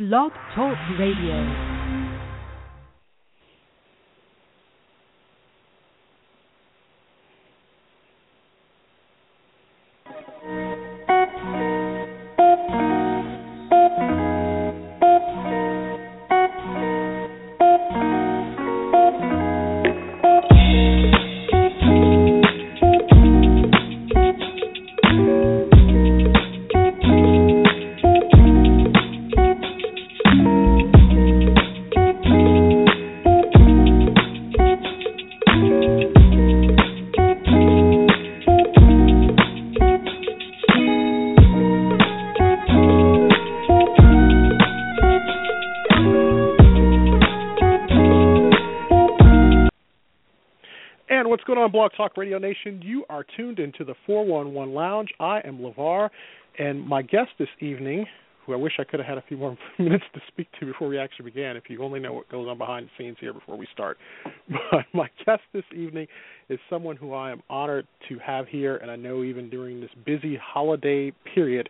Blog Talk Radio. On Blog Talk Radio Nation. You are tuned into the 411 Lounge. I am LeVar, and my guest this evening, who I wish I could have had a few more minutes to speak to before we actually began, if you only know what goes on behind the scenes here before we start. But my guest this evening is someone who I am honored to have here, and I know even during this busy holiday period,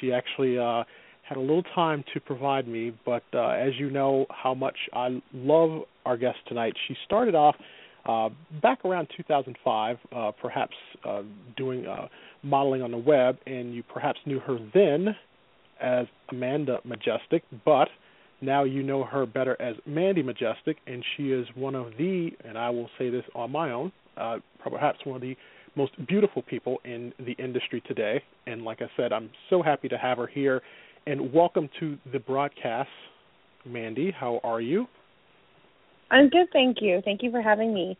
she actually uh, had a little time to provide me. But uh, as you know, how much I love our guest tonight, she started off – back around 2005, uh, perhaps uh, doing uh, modeling on the web, and you perhaps knew her then as Amanda Majestic, but now you know her better as Mandy Majestic, and she is one of the, and I will say this on my own, uh, perhaps one of the most beautiful people in the industry today. And like I said, I'm so happy to have her here. And welcome to the broadcast, Mandy. How are you? I'm good, thank you. Thank you for having me.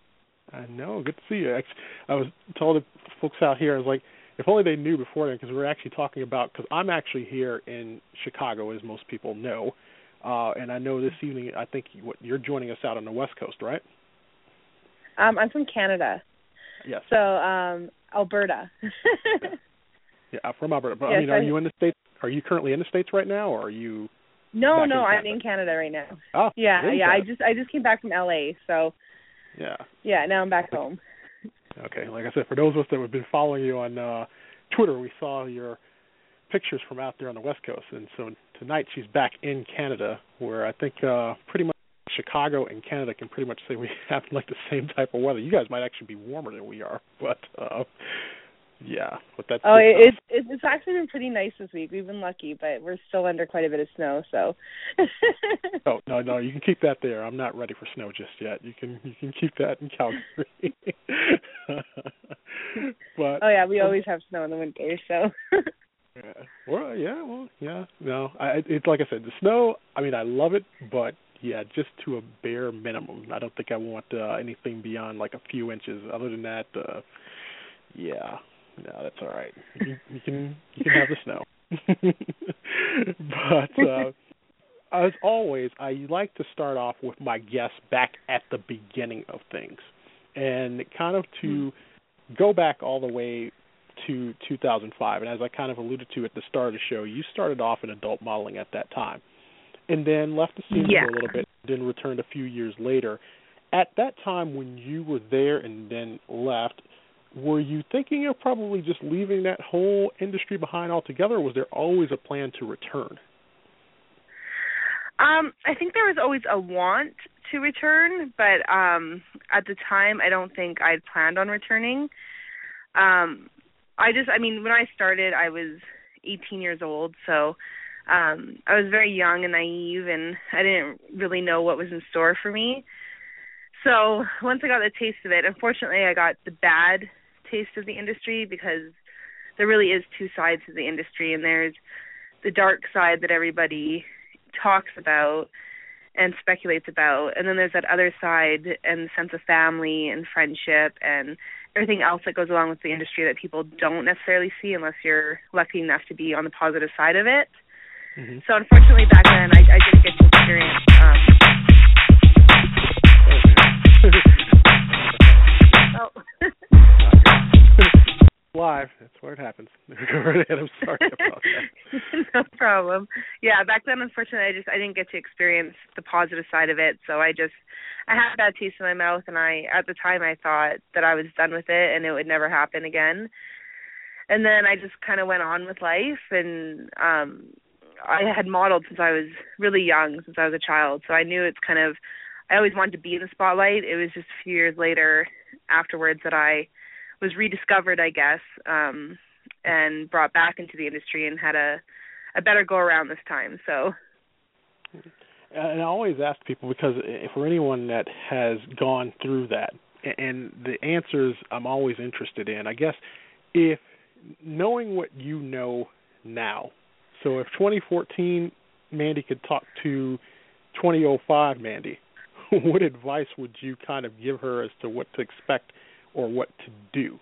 I know. Good to see you. I was told the folks out here, I was like, if only they knew before then, because we are actually talking about, because I'm actually here in Chicago, as most people know. Uh, and I know this evening, I think what you're joining us out on the West Coast, right? Um, I'm from Canada. Yes. So, um, Alberta. yeah, I'm from Alberta. But yes, I mean, are I... you in the states? Are you currently in the states right now, or are you? No, no, I'm in Canada right now. Oh, yeah, yeah. I just I just came back from LA, so yeah. Yeah, now I'm back home. Okay, like I said, for those of us that have been following you on uh Twitter, we saw your pictures from out there on the West Coast, and so tonight she's back in Canada, where I think uh pretty much Chicago and Canada can pretty much say we have like the same type of weather. You guys might actually be warmer than we are, but uh yeah, but that's oh, it, it's it's actually been pretty nice this week. We've been lucky, but we're still under quite a bit of snow. So. oh no, no, you can keep that there. I'm not ready for snow just yet. You can you can keep that in Calgary. but oh yeah, we always have snow in the winter, so. yeah. Well, yeah, well, yeah. No, I it's like I said, the snow. I mean, I love it, but yeah, just to a bare minimum. I don't think I want uh, anything beyond like a few inches. Other than that, uh yeah, no, that's all right. You, you can you can have the snow. but uh, as always, I like to start off with my guests back at the beginning of things, and kind of to mm-hmm. go back all the way to 2005. And as I kind of alluded to at the start of the show, you started off in adult modeling at that time, and then left the scene yeah. for a little bit, then returned a few years later. At that time, when you were there and then left, were you thinking of probably just leaving that whole industry behind altogether, or was there always a plan to return? Um, I think there was always a want to return, but um at the time I don't think I'd planned on returning. Um I just I mean when I started I was 18 years old, so um I was very young and naive and I didn't really know what was in store for me. So once I got the taste of it, unfortunately I got the bad taste of the industry because there really is two sides to the industry and there's the dark side that everybody talks about and speculates about and then there's that other side and the sense of family and friendship and everything else that goes along with the industry that people don't necessarily see unless you're lucky enough to be on the positive side of it. Mm-hmm. So unfortunately back then I, I didn't get to experience um live. That's where it happens. I'm sorry about that. no problem. Yeah, back then, unfortunately, I just I didn't get to experience the positive side of it. So I just I had a bad taste in my mouth, and I at the time I thought that I was done with it and it would never happen again. And then I just kind of went on with life, and um I had modeled since I was really young, since I was a child. So I knew it's kind of I always wanted to be in the spotlight. It was just a few years later afterwards that I was rediscovered, I guess, um and brought back into the industry and had a a better go around this time. So and I always ask people because for anyone that has gone through that and the answers I'm always interested in. I guess if knowing what you know now. So if 2014 Mandy could talk to 2005 Mandy, what advice would you kind of give her as to what to expect or what to do?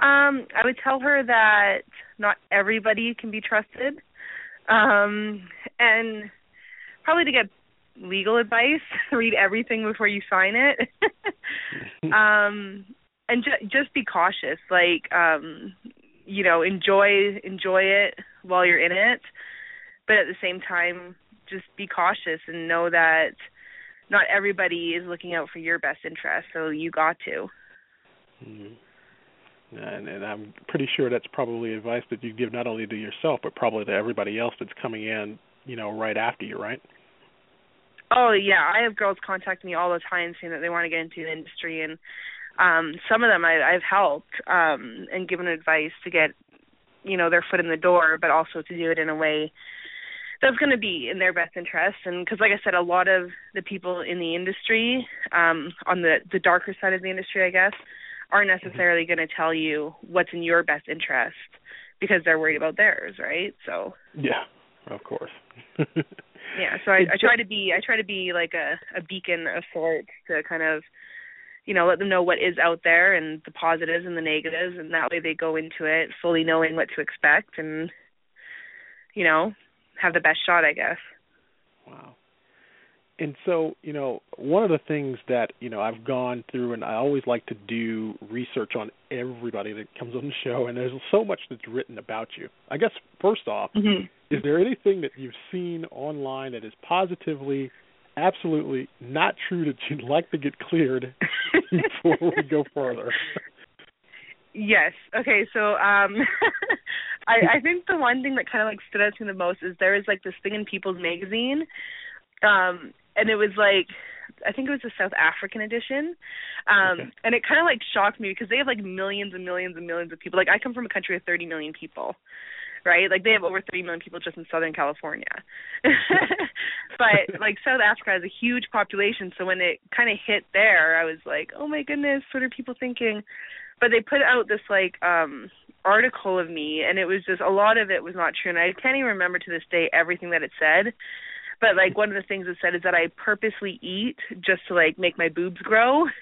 Um, I would tell her that not everybody can be trusted. Um, and probably to get legal advice, read everything before you sign it. um and ju- just be cautious like um you know, enjoy enjoy it while you're in it, but at the same time just be cautious and know that not everybody is looking out for your best interest, so you got to. Mm-hmm. And, and I'm pretty sure that's probably advice that you give not only to yourself but probably to everybody else that's coming in, you know, right after you, right? Oh yeah, I have girls contact me all the time saying that they want to get into the industry, and um some of them I, I've helped um and given advice to get you know their foot in the door, but also to do it in a way that's going to be in their best interest. And because, like I said, a lot of the people in the industry, um, on the the darker side of the industry, I guess, aren't Mm-hmm. necessarily going to tell you what's in your best interest because they're worried about theirs, right? So yeah, of course. yeah so I, I try to be i try to be like a a beacon of sorts to kind of you know let them know what is out there and the positives and the negatives and that way they go into it fully knowing what to expect and you know have the best shot i guess. Wow. And so you know one of the things that you know i've gone through and i always like to do research on everybody that comes on the show and there's so much that's written about you. I guess first off mm-hmm. is there anything that you've seen online that is positively absolutely not true that you'd like to get cleared before we go further? Yes. Okay so um i i think the one thing that kind of like stood out to me the most is there was like this thing in people's magazine um and it was like I think it was the South African edition. Um okay. and it kind of like shocked me because they have like millions and millions and millions of people. Like I come from a country of 30 million people. Right? Like they have over 30 million people just in Southern California. but like South Africa has a huge population, so when it kind of hit there, I was like, "Oh my goodness, what are people thinking?" But they put out this like um article of me and it was just a lot of it was not true and I can't even remember to this day everything that it said but like one of the things it said is that I purposely eat just to like make my boobs grow.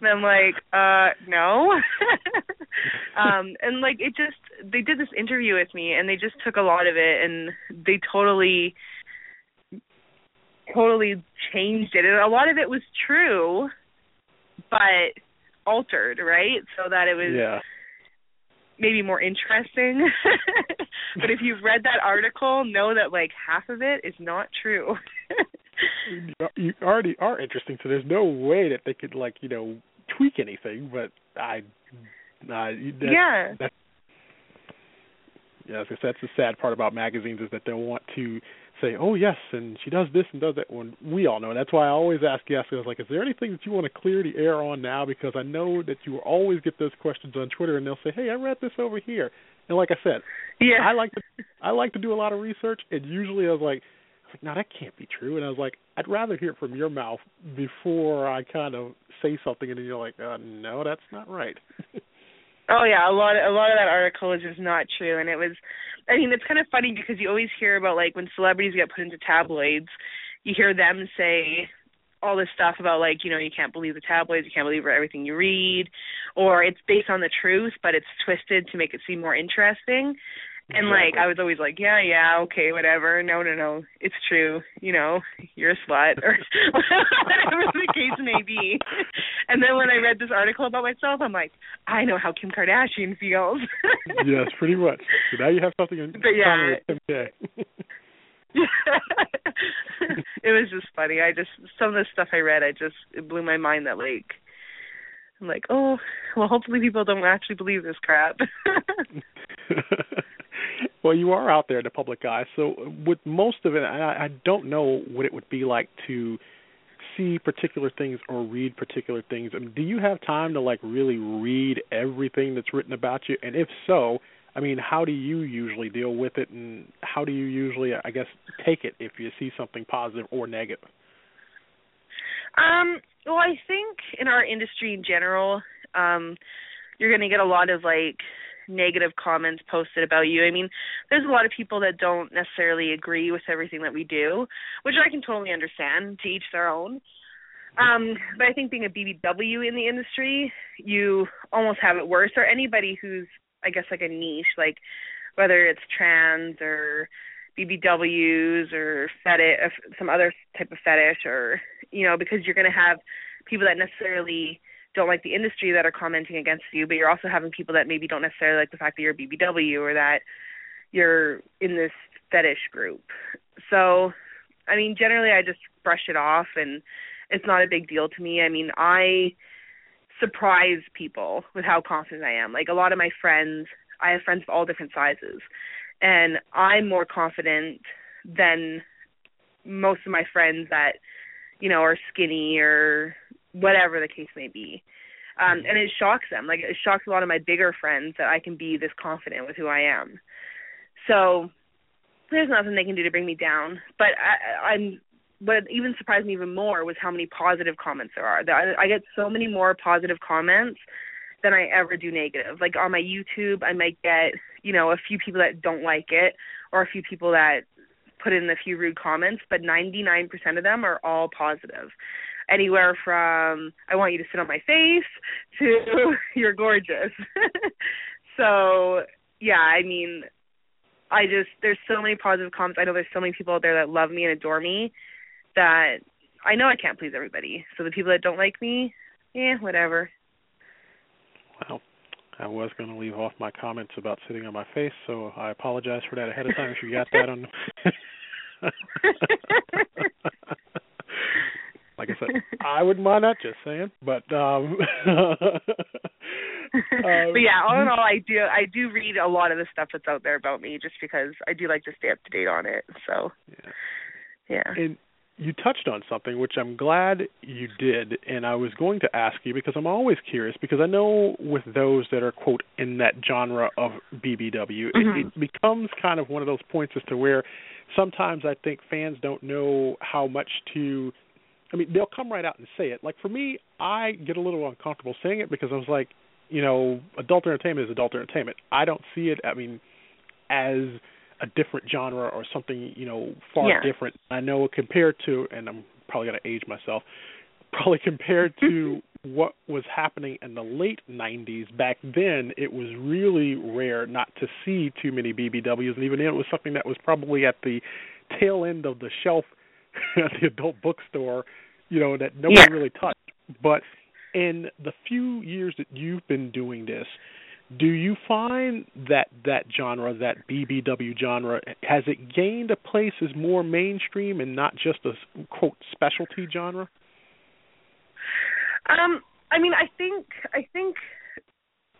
And I'm like, uh, no. um, and like it just they did this interview with me and they just took a lot of it and they totally totally changed it. And a lot of it was true, but altered, right? So that it was yeah maybe more interesting. but if you've read that article, know that like half of it is not true. you already are interesting, so there's no way that they could like you know tweak anything. But I, that, yeah, that, yeah, because that's the sad part about magazines is that they want to say, oh yes, and she does this and does that. When we all know, and that's why I always ask guests. I was like, is there anything that you want to clear the air on now? Because I know that you always get those questions on Twitter, and they'll say, hey, I read this over here. And like I said, yeah, I like to I like to do a lot of research, and usually I was like, I was like, no, that can't be true. And I was like, I'd rather hear it from your mouth before I kind of say something, and then you're like, uh, no, that's not right. Oh yeah, a lot a lot of that article is just not true and it was I mean, it's kind of funny because you always hear about like when celebrities get put into tabloids, you hear them say all this stuff about like, you know, you can't believe the tabloids, you can't believe everything you read, or it's based on the truth but it's twisted to make it seem more interesting. And Exactly. like I was always like, yeah, yeah, okay, whatever. No, no, no, it's true. You know, you're a slut or whatever the case may be. And then when I read this article about myself, I'm like, I know how Kim Kardashian feels. yes, pretty much. So now you have something in But yeah. common with Kim K. it was just funny. I just some of the stuff I read, I just it blew my mind that like I'm like, oh, well, hopefully people don't actually believe this crap. Well, you are out there in the public eye. So, with most of it, I, I don't know what it would be like to see particular things or read particular things. I mean, do you have time to like really read everything that's written about you? And if so, I mean, how do you usually deal with it, and how do you usually, I guess, take it if you see something positive or negative? Um, well, I think in our industry in general, um, you're going to get a lot of like negative comments posted about you. I mean, there's a lot of people that don't necessarily agree with everything that we do, which I can totally understand. To each their own. Um, but I think being a BBW in the industry, you almost have it worse. Or anybody who's, I guess, like a niche, like whether it's trans or BBWs or fetish, some other type of fetish, or you know, because you're going to have people that necessarily don't like the industry that are commenting against you, but you're also having people that maybe don't necessarily like the fact that you're BBW or that you're in this fetish group. So, I mean, generally I just brush it off and it's not a big deal to me. I mean, I surprise people with how confident I am. Like a lot of my friends, I have friends of all different sizes, and I'm more confident than most of my friends that you know are skinny or whatever the case may be. Um, and it shocks them. Like it shocks a lot of my bigger friends that I can be this confident with who I am. So there's nothing they can do to bring me down. But I, I'm what even surprised me even more was how many positive comments there are. I, I get so many more positive comments than I ever do negative. Like on my YouTube, I might get you know a few people that don't like it, or a few people that put in a few rude comments, but 99% of them are all positive anywhere from I want you to sit on my face to you're gorgeous. so yeah, I mean, I just there's so many positive comments. I know there's so many people out there that love me and adore me that I know I can't please everybody. So the people that don't like me, yeah, whatever. Well, I was going to leave off my comments about sitting on my face, so I apologize for that ahead of time if you got that on. like I said, I wouldn't mind that. Just saying, but um, uh, but yeah, all in all, I do I do read a lot of the stuff that's out there about me, just because I do like to stay up to date on it. So yeah, yeah. And you touched on something which I'm glad you did, and I was going to ask you because I'm always curious because I know with those that are quote in that genre of BBW, mm-hmm. it, it becomes kind of one of those points as to where sometimes I think fans don't know how much to I mean, they'll come right out and say it. Like for me, I get a little uncomfortable saying it because I was like, you know, adult entertainment is adult entertainment. I don't see it. I mean, as a different genre or something, you know, far yeah. different. I know compared to, and I'm probably going to age myself, probably compared to mm-hmm. what was happening in the late 90s. Back then, it was really rare not to see too many BBWs, and even then, it was something that was probably at the tail end of the shelf at the adult bookstore you know that nobody yeah. really touched. But in the few years that you've been doing this, do you find that that genre, that BBW genre, has it gained a place as more mainstream and not just a quote specialty genre? Um, I mean, I think I think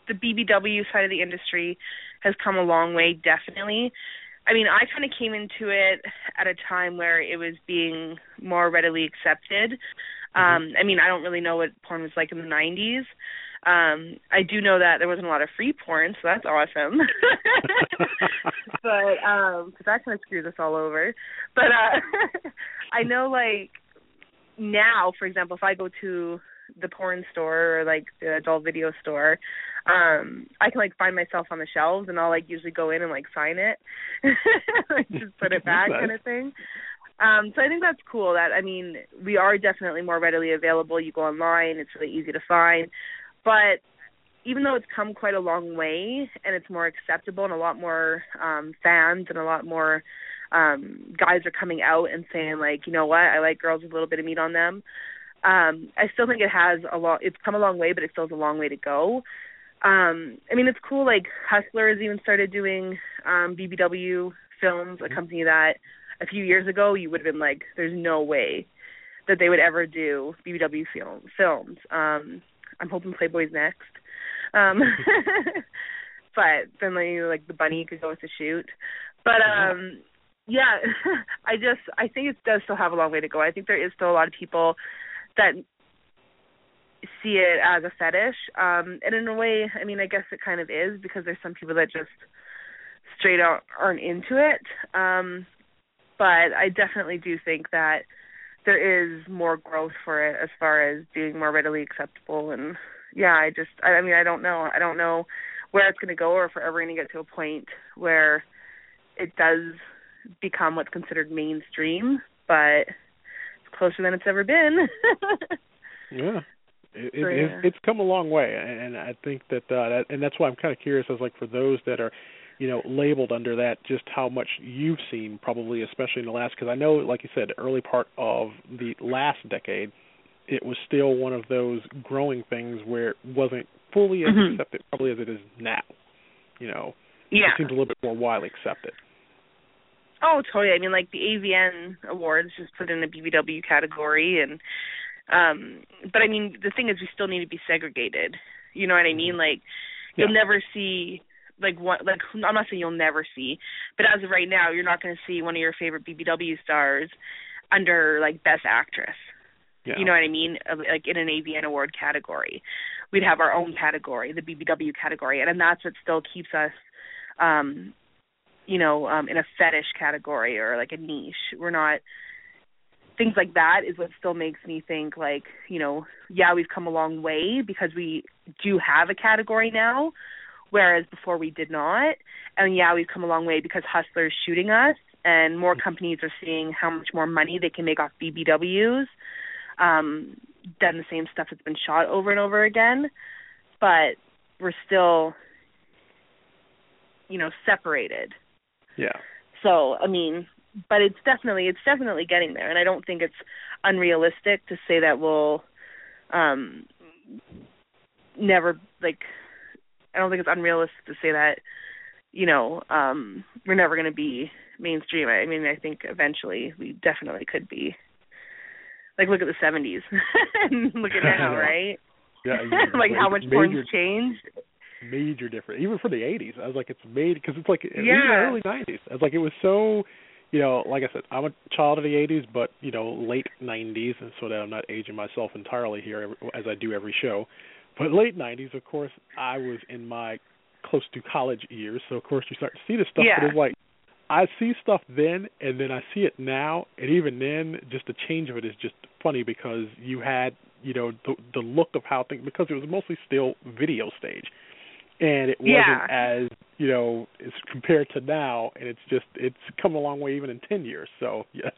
the BBW side of the industry has come a long way, definitely. I mean, I kind of came into it at a time where it was being more readily accepted. Mm-hmm. Um, I mean, I don't really know what porn was like in the 90s. Um, I do know that there wasn't a lot of free porn, so that's awesome. but um, cause that kind of screws us all over. But uh, I know, like now, for example, if I go to the porn store or like the adult video store, um I can like find myself on the shelves and I'll like usually go in and like sign it. like just put it back kind of thing. Um so I think that's cool that I mean we are definitely more readily available. You go online, it's really easy to find. But even though it's come quite a long way and it's more acceptable and a lot more um fans and a lot more um guys are coming out and saying like, you know what, I like girls with a little bit of meat on them. Um I still think it has a lot it's come a long way but it still has a long way to go um I mean it's cool like Hustler has even started doing um BBW films, a company that a few years ago you would have been like there's no way that they would ever do BBW film films. Um I'm hoping Playboy's next. Um but then like, like the bunny could go with the shoot. But um yeah, I just I think it does still have a long way to go. I think there is still a lot of people that see it as a fetish. Um and in a way, I mean, I guess it kind of is because there's some people that just straight out aren't into it. Um but I definitely do think that there is more growth for it as far as being more readily acceptable and yeah, I just I, I mean, I don't know. I don't know where it's going to go or if we're ever going to get to a point where it does become what's considered mainstream, but closer than it's ever been. yeah. It, so, it, yeah. it's come a long way, and I think that, uh, that, and that's why I'm kind of curious as like for those that are, you know, labeled under that, just how much you've seen, probably especially in the last, because I know, like you said, early part of the last decade, it was still one of those growing things where it wasn't fully as mm-hmm. accepted probably as it is now. You know, yeah, it seems a little bit more widely accepted. Oh, totally. I mean, like the AVN awards just put in a BBW category, and um but I mean, the thing is, we still need to be segregated. You know what I mean? Mm-hmm. Like, you'll yeah. never see like what like I'm not saying you'll never see, but as of right now, you're not going to see one of your favorite BBW stars under like best actress. Yeah. You know what I mean? Like in an AVN award category, we'd have our own category, the BBW category, and, and that's what still keeps us, um, you know, um, in a fetish category or like a niche. We're not things like that is what still makes me think like you know yeah we've come a long way because we do have a category now whereas before we did not and yeah we've come a long way because hustler's shooting us and more companies are seeing how much more money they can make off bbws um, done the same stuff that's been shot over and over again, but we're still, you know, separated. Yeah. So I mean, but it's definitely it's definitely getting there, and I don't think it's unrealistic to say that we'll um never like I don't think it's unrealistic to say that you know um we're never going to be mainstream. I mean, I think eventually we definitely could be like look at the seventies and look at now, right? Yeah, like how much porn's changed. Major difference, even for the '80s. I was like, it's made because it's like yeah. early '90s. I was like, it was so, you know, like I said, I'm a child of the '80s, but you know, late '90s, and so that I'm not aging myself entirely here as I do every show. But late '90s, of course, I was in my close to college years, so of course you start to see this stuff. Yeah. But it's like I see stuff then, and then I see it now, and even then, just the change of it is just funny because you had, you know, the the look of how things because it was mostly still video stage, and it wasn't yeah. as you know as compared to now, and it's just it's come a long way even in ten years. So yes.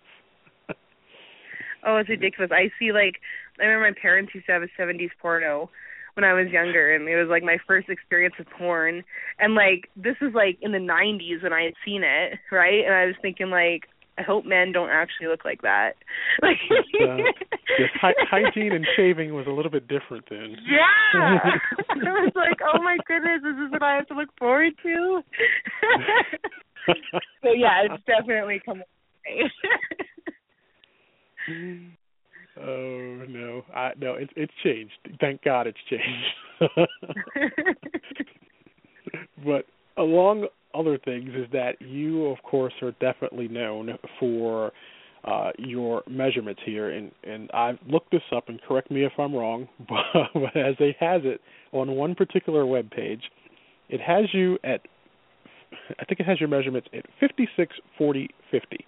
oh, it's ridiculous. I see like I remember my parents used to have a '70s porno when I was younger and it was like my first experience with porn and like this is like in the 90s when I had seen it, right? And I was thinking like I hope men don't actually look like that. Like uh, yes, hy- hygiene and shaving was a little bit different then. Yeah. I was like, "Oh my goodness, this is what I have to look forward to." so yeah, it's definitely come Oh no, I no, it's it's changed. Thank God it's changed. but along other things is that you, of course, are definitely known for uh, your measurements here, and and I've looked this up, and correct me if I'm wrong, but, but as it has it on one particular web page, it has you at, I think it has your measurements at 56, 40, 50,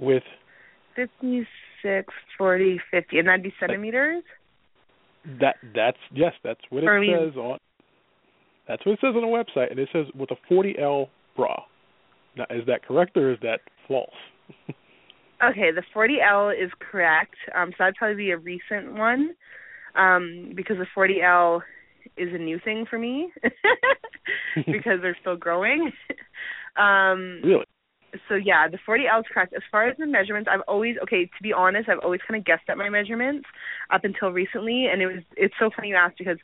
with 56 six, forty, fifty, and that'd be centimeters. That that's yes, that's what it says on. That's what it says on the website, and it says with a 40L bra. Now, is that correct or is that false? okay, the 40L is correct. Um, so that'd probably be a recent one, um, because the 40L is a new thing for me because they're still growing. um, really? so yeah, the 40 L is correct. As far as the measurements, I've always okay. To be honest, I've always kind of guessed at my measurements up until recently, and it was it's so funny you asked because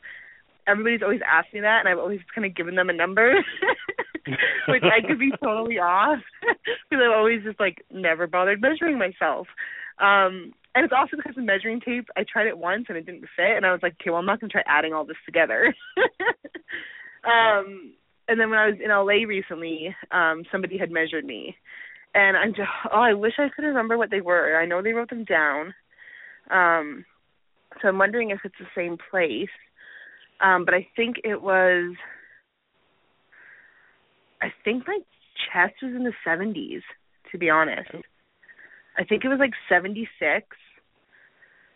everybody's always asked me that, and I've always kind of given them a number, which I could be totally off because I've always just like never bothered measuring myself. Um, and it's also because the measuring tape, I tried it once and it didn't fit, and I was like, okay, well, I'm not gonna try adding all this together. Um, and then when I was in LA recently, um, somebody had measured me, and I'm just oh, I wish I could remember what they were. I know they wrote them down. Um, so I'm wondering if it's the same place. Um, but I think it was. I think my chest was in the 70s. To be honest, I think it was like 76,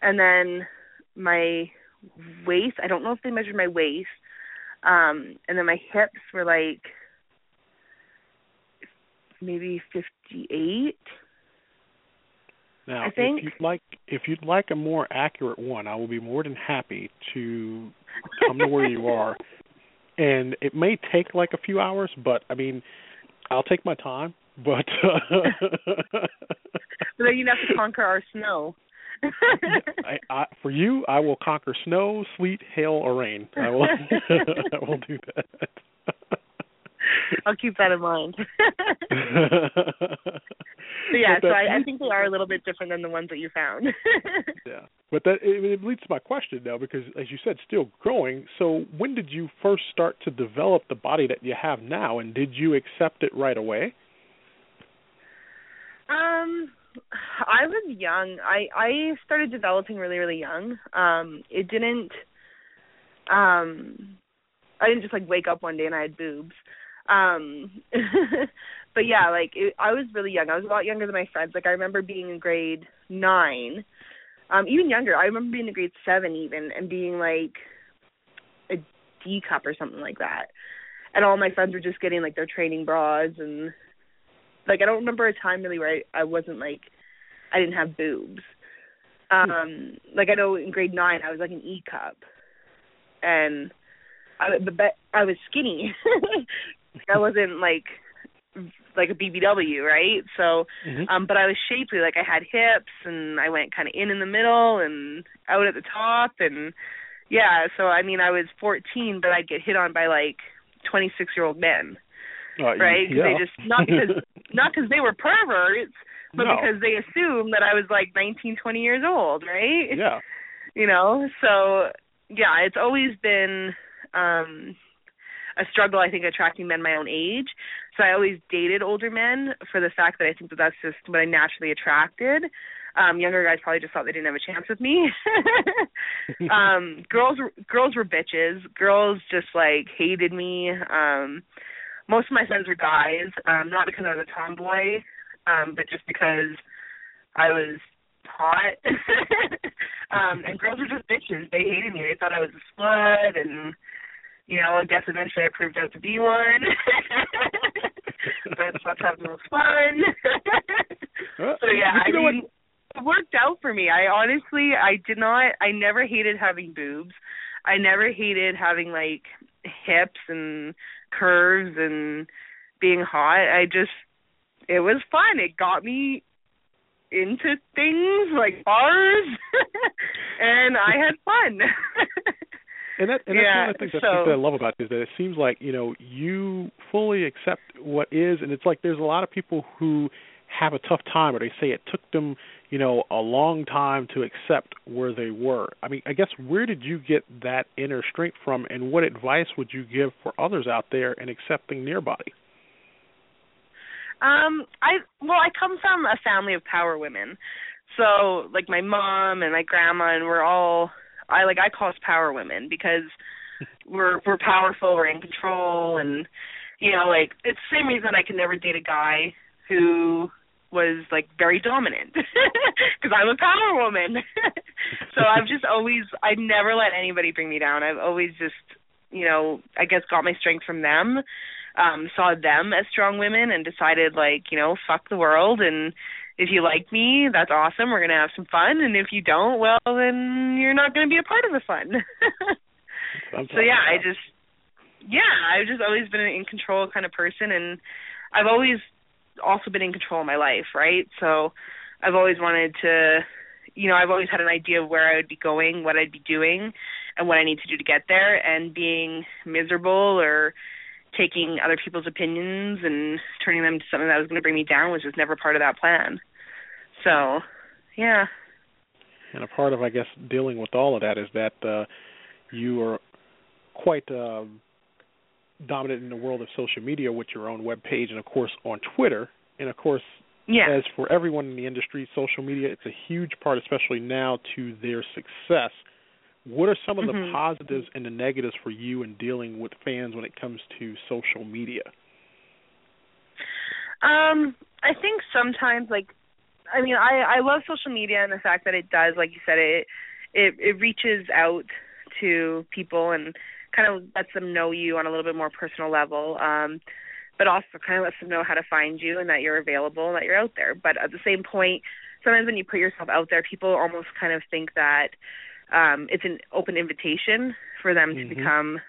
and then my waist. I don't know if they measured my waist. Um, and then my hips were like maybe 58. Now, I think. if you'd like, if you'd like a more accurate one, I will be more than happy to come to where you are. And it may take like a few hours, but I mean, I'll take my time. But uh, but then you'd have to conquer our snow. I, I, for you, I will conquer snow, sleet, hail, or rain. I will. I will do that. I'll keep that in mind. So yeah, so I, I think they are a little bit different than the ones that you found. yeah, but that it, it leads to my question now because, as you said, still growing. So when did you first start to develop the body that you have now, and did you accept it right away? Um, I was young. I I started developing really really young. Um, it didn't. Um, I didn't just like wake up one day and I had boobs. Um, but yeah, like it, I was really young. I was a lot younger than my friends. Like I remember being in grade nine, um, even younger. I remember being in grade seven even and being like a D cup or something like that. And all my friends were just getting like their training bras and like I don't remember a time really where I, I wasn't like I didn't have boobs. Um, like I know in grade nine I was like an E cup, and I but I was skinny. I wasn't like like a BBW, right? So, mm-hmm. um, but I was shapely. Like I had hips, and I went kind of in in the middle and out at the top, and yeah. So I mean, I was 14, but I'd get hit on by like 26 year old men, uh, right? Yeah. They just not because not because they were perverts, but no. because they assumed that I was like 19, 20 years old, right? Yeah. You know, so yeah, it's always been um a struggle I think attracting men my own age. So I always dated older men for the fact that I think that that's just what I naturally attracted. Um younger guys probably just thought they didn't have a chance with me. um girls girls were bitches. Girls just like hated me. Um most of my friends were guys, um not because I was a tomboy, um but just because I was hot. um and girls were just bitches. They hated me. They thought I was a slut and you know, I guess eventually I proved out to be one. let's have the most fun. so yeah, I mean, it worked out for me. I honestly, I did not, I never hated having boobs. I never hated having like hips and curves and being hot. I just, it was fun. It got me into things like bars, and I had fun. And that and that's yeah, one of the things so, I, that I love about this that it seems like you know you fully accept what is, and it's like there's a lot of people who have a tough time, or they say it took them you know a long time to accept where they were. I mean, I guess where did you get that inner strength from, and what advice would you give for others out there in accepting their body? Um, I well, I come from a family of power women, so like my mom and my grandma, and we're all I like I call us power women because we're we're powerful, we're in control, and you know like it's the same reason I can never date a guy who was like very dominant because I'm a power woman. so I've just always I never let anybody bring me down. I've always just you know I guess got my strength from them. Um saw them as strong women and decided like, you know, fuck the world and if you like me, that's awesome. We're gonna have some fun, and if you don't, well, then you're not gonna be a part of the fun. so yeah, I just yeah, I've just always been an in control kind of person, and I've always also been in control of my life, right? So I've always wanted to, you know, I've always had an idea of where I would be going, what I'd be doing, and what I need to do to get there, and being miserable or taking other people's opinions and turning them to something that was going to bring me down was just never part of that plan. So, yeah. And a part of, I guess, dealing with all of that is that uh, you are quite um, dominant in the world of social media with your own web page and of course on Twitter and of course yeah. as for everyone in the industry, social media it's a huge part especially now to their success. What are some of mm-hmm. the positives and the negatives for you in dealing with fans when it comes to social media? Um, I think sometimes like I mean, I I love social media and the fact that it does, like you said, it it it reaches out to people and kind of lets them know you on a little bit more personal level. Um, but also kind of lets them know how to find you and that you're available and that you're out there. But at the same point, sometimes when you put yourself out there, people almost kind of think that um, it's an open invitation for them mm-hmm. to become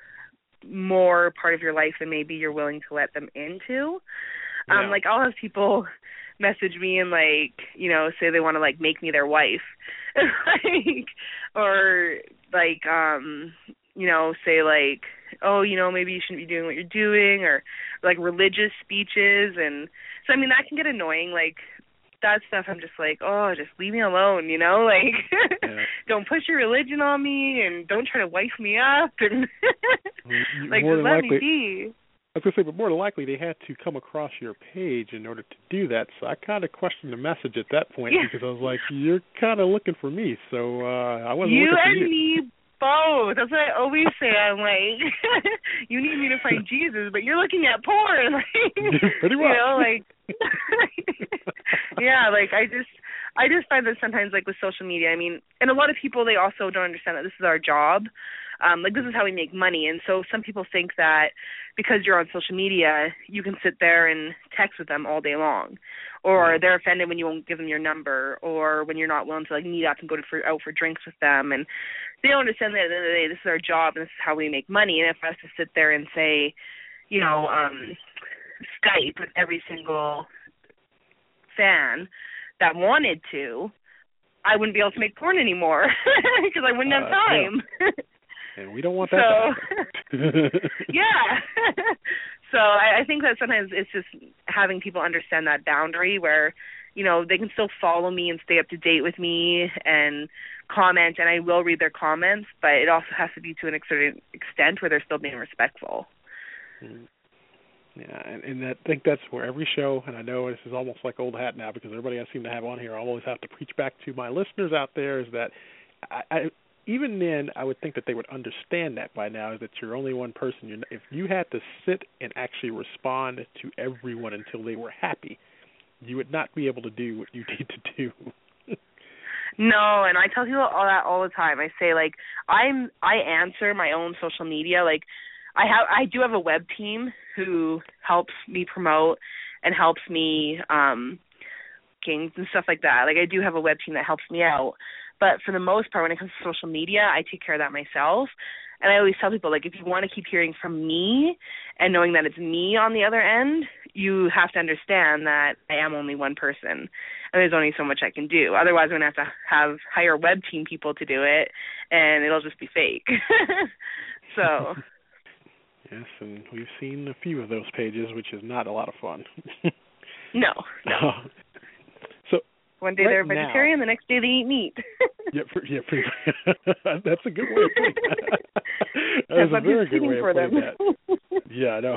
more part of your life than maybe you're willing to let them into. Yeah. Um, like I'll have people message me and like you know say they want to like make me their wife like or like um you know say like oh you know maybe you shouldn't be doing what you're doing or like religious speeches and so i mean that can get annoying like that stuff i'm just like oh just leave me alone you know like yeah. don't push your religion on me and don't try to wife me up and like More just let likely, me be I was gonna say, but more than likely they had to come across your page in order to do that. So I kind of questioned the message at that point Yeah. because I was like, "You're kind of looking for me," so uh I wasn't you looking for and you. me both. That's what I always say. I'm like, you need me to find Jesus, but you're looking at porn. Like, Pretty You know, like, yeah, like I just, I just find that sometimes, like with social media, I mean, and a lot of people they also don't understand that this is our job. Um, like this is how we make money, and so some people think that because you're on social media, you can sit there and text with them all day long, or they're offended when you won't give them your number, or when you're not willing to like meet up and go to for, out for drinks with them, and they don't understand that at the end of the day, this is our job and this is how we make money. And if us to sit there and say, you know, um, Skype with every single fan that wanted to, I wouldn't be able to make porn anymore because I wouldn't have Uh, yeah. time. and we don't want that. So- yeah. so I, I think that sometimes it's just having people understand that boundary where, you know, they can still follow me and stay up to date with me and comment and I will read their comments, but it also has to be to an certain extent where they're still being respectful. Mm. Yeah, and, and I think that's where every show, and I know this is almost like old hat now because everybody I seem to have on here, I always have to preach back to my listeners out there is that I, I even then I would think that they would understand that by now is that you're only one person. You're, if you had to sit and actually respond to everyone until they were happy, you would not be able to do what you need to do. No, and I tell people all that all the time. I say like I'm I answer my own social media. Like I have I do have a web team who helps me promote and helps me um games and stuff like that. Like I do have a web team that helps me out. But for the most part when it comes to social media, I take care of that myself. And I always tell people like if you want to keep hearing from me and knowing that it's me on the other end, you have to understand that I am only one person and there's only so much I can do. Otherwise, I'm gonna have to have hire web team people to do it, and it'll just be fake. so yes, and we've seen a few of those pages, which is not a lot of fun. no, no. so One day right they're now- vegetarian, the next day they eat meat. yeah, yeah, pretty, that's a good way of putting that. that a very good way of for them. that. Yeah, I know.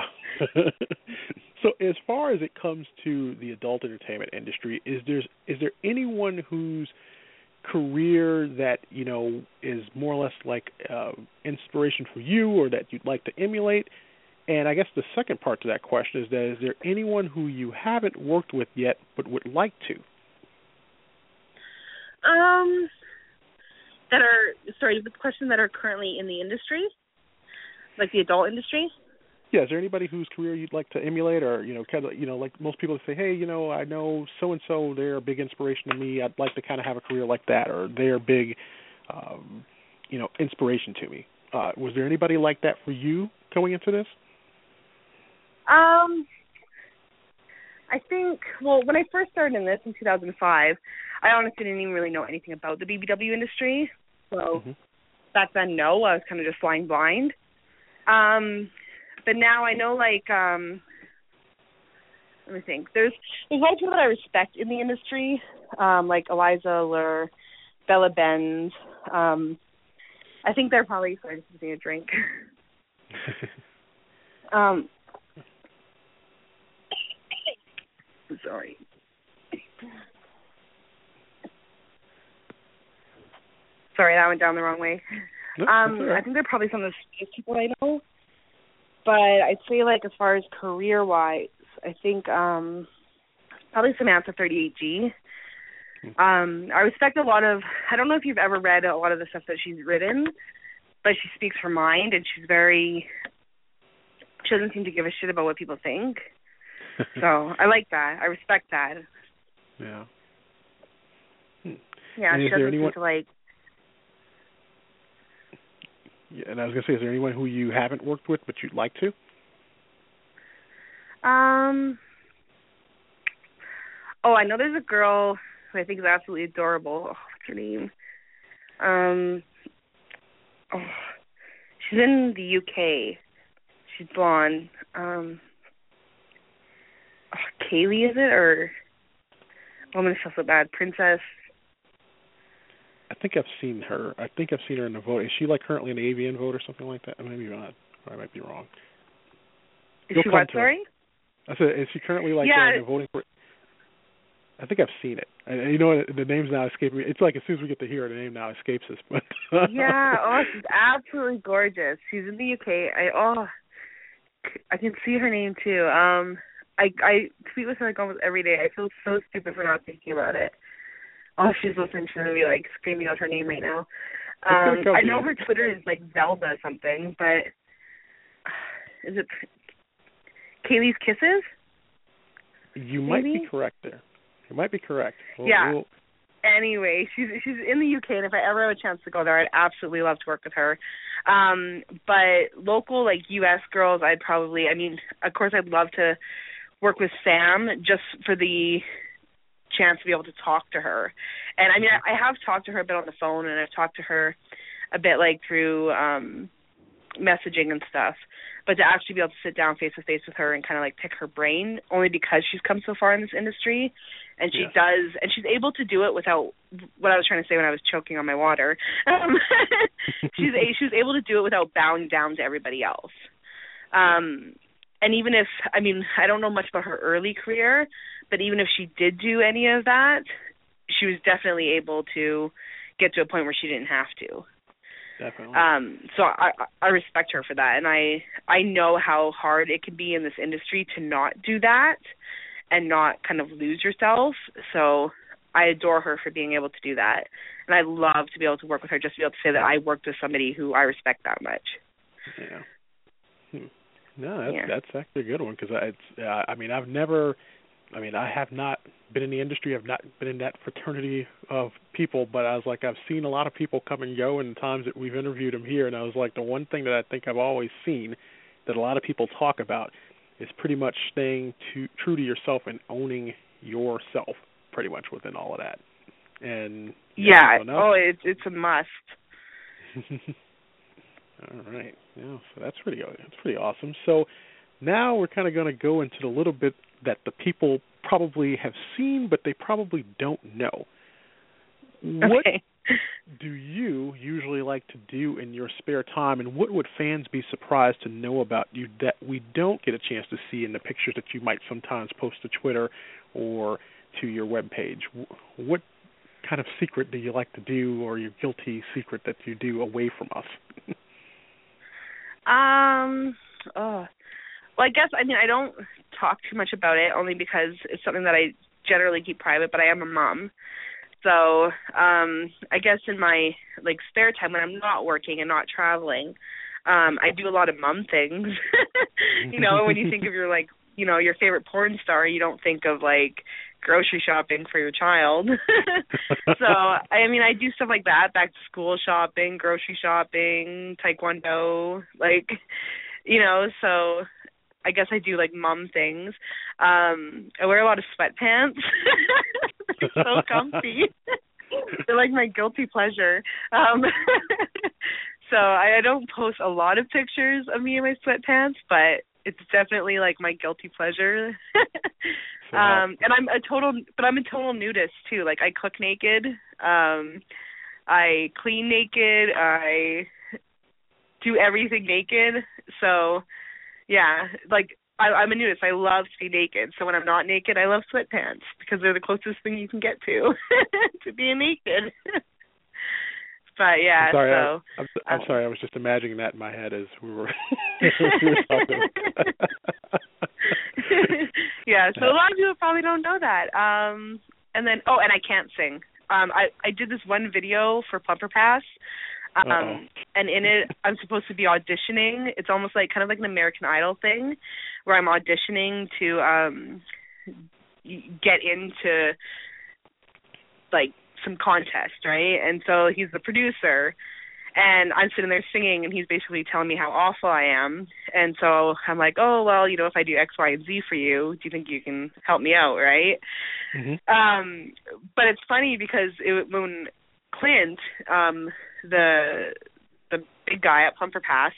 so, as far as it comes to the adult entertainment industry, is there is there anyone whose career that you know is more or less like uh, inspiration for you, or that you'd like to emulate? And I guess the second part to that question is that is there anyone who you haven't worked with yet but would like to? Um, that are sorry, the question that are currently in the industry, like the adult industry. Yeah, is there anybody whose career you'd like to emulate, or you know, kind of, you know, like most people say, hey, you know, I know so and so, they're a big inspiration to me. I'd like to kind of have a career like that, or they're a big, um, you know, inspiration to me. Uh, was there anybody like that for you going into this? Um, I think well, when I first started in this in 2005, I honestly didn't even really know anything about the BBW industry. So Mhm. back then, no, I was kind of just flying blind. Um, but now I know like um, let me think. There's there's a lot of people that I respect in the industry, um, like Eliza Allure, Bella Bendz. Um, I think they're probably sorry, just taking a drink. Um, sorry. Sorry, that went down the wrong way. Um. I think they're probably some of the people I know. But I'd say like as far as career wise, I think um probably Samantha thirty eight G. Um, I respect a lot of I don't know if you've ever read a lot of the stuff that she's written, but she speaks her mind and she's very she doesn't seem to give a shit about what people think. So I like that. I respect that. yeah. Yeah, And she doesn't anyone- seem to like and I was gonna say, is there anyone who you haven't worked with but you'd like to? Um. Oh, I know there's a girl who I think is absolutely adorable. Oh, what's her name? Um. Oh, she's in the UK. She's blonde. Um. Oh, Kaylee, is it or? Oh, I'm gonna feel so bad. Princess. I think I've seen her. I think I've seen her in the vote. Is she like currently the AVN vote or something like that? Maybe not. Or I might be wrong. Is she what? Sorry. I said, is she currently like Yeah. uh, voting for? I think I've seen it. And you know what? The name's now escaping me. It's like as soon as we get to hear it, the name now escapes us. But yeah. Oh, she's absolutely gorgeous. She's in the UK. I oh, I can see her name too. Um, I I tweet with her like almost every day. I feel so stupid for not thinking about it. Oh, she's listening. She's gonna be like screaming out her name right now. Um, I know her Twitter is like Zelda something, but is it Kaylee's Kisses? you might be correct there. You might be correct. We'll, Yeah. We'll, anyway, she's she's in the UK, and if I ever have a chance to go there, I'd absolutely love to work with her. Um, but local like US girls, I'd probably. I mean, of course, I'd love to work with Sam just for the chance to be able to talk to her. And I mean, I, I have talked to her a bit on the phone, and I've talked to her a bit like through um messaging and stuff. But to actually be able to sit down face to face with her and kind of like pick her brain, only because she's come so far in this industry, and she Yes. does, and she's able to do it without what I was trying to say when I was choking on my water. Um, she's a, she was able to do it without bowing down to everybody else. Um, and even if I mean I don't know much about her early career, but even if she did do any of that, she was definitely able to get to a point where she didn't have to. definitely. Um, so I I respect her for that, and I I know how hard it can be in this industry to not do that and not kind of lose yourself. So I adore her for being able to do that, and I love to be able to work with her just to be able to say that I worked with somebody who I respect that much. Yeah. Hmm. No, that's Yeah. that's actually a good one because it's. Uh, I mean, I've never. I mean, I have not been in the industry. I've not been in that fraternity of people, but I was like, I've seen a lot of people come and go, and times that we've interviewed them here, and I was like, the one thing that I think I've always seen that a lot of people talk about is pretty much staying to, true to yourself and owning yourself, pretty much within all of that. And Yeah. Oh, it's it's a must. All right. Yeah, so that's pretty that's pretty awesome. So now we're kind of going to go into the little bit that the people probably have seen, but they probably don't know. What do you usually like to do in your spare time, and what would fans be surprised to know about you that we don't get a chance to see in the pictures that you might sometimes post to Twitter or to your web page? What kind of secret do you like to do, or your guilty secret that you do away from us? Um. Oh. Well, I guess I mean I don't talk too much about it only because it's something that I generally keep private. But I am a mom, so um I guess in my like spare time when I'm not working and not traveling, um I do a lot of mom things. you know, when you think of your like you know your favorite porn star, you don't think of like grocery shopping for your child. so I mean I do stuff like that, back to school shopping, grocery shopping, taekwondo, like you know, so I guess I do like mom things. Um I wear a lot of sweatpants. They're so comfy. They're like my guilty pleasure. Um so I, I don't post a lot of pictures of me in my sweatpants, but it's definitely like my guilty pleasure. Um and i'm a total but i'm a total nudist too like i cook naked um i clean naked i do everything naked so yeah, like I, I'm a nudist. I love to be naked. So when I'm not naked, I love sweatpants because they're the closest thing you can get to to being naked. but yeah, I'm sorry, so I, I'm, I'm um, sorry. I was just imagining that in my head as we were, as we were talking. yeah, so a lot of people probably don't know that. Um and then oh, and I can't sing. Um I I did this one video for Plumper Pass. Um and in it I'm supposed to be auditioning. It's almost like kind of like an American Idol thing where I'm auditioning to um get into like some contest, right? And so he's the producer and I'm sitting there singing and he's basically telling me how awful I am. And so I'm like, "Oh, well, you know, if I do X, Y, and Z for you, do you think you can help me out, right?" Mhm. Um but it's funny because it, when Clint, um the the big guy at Plumper Pass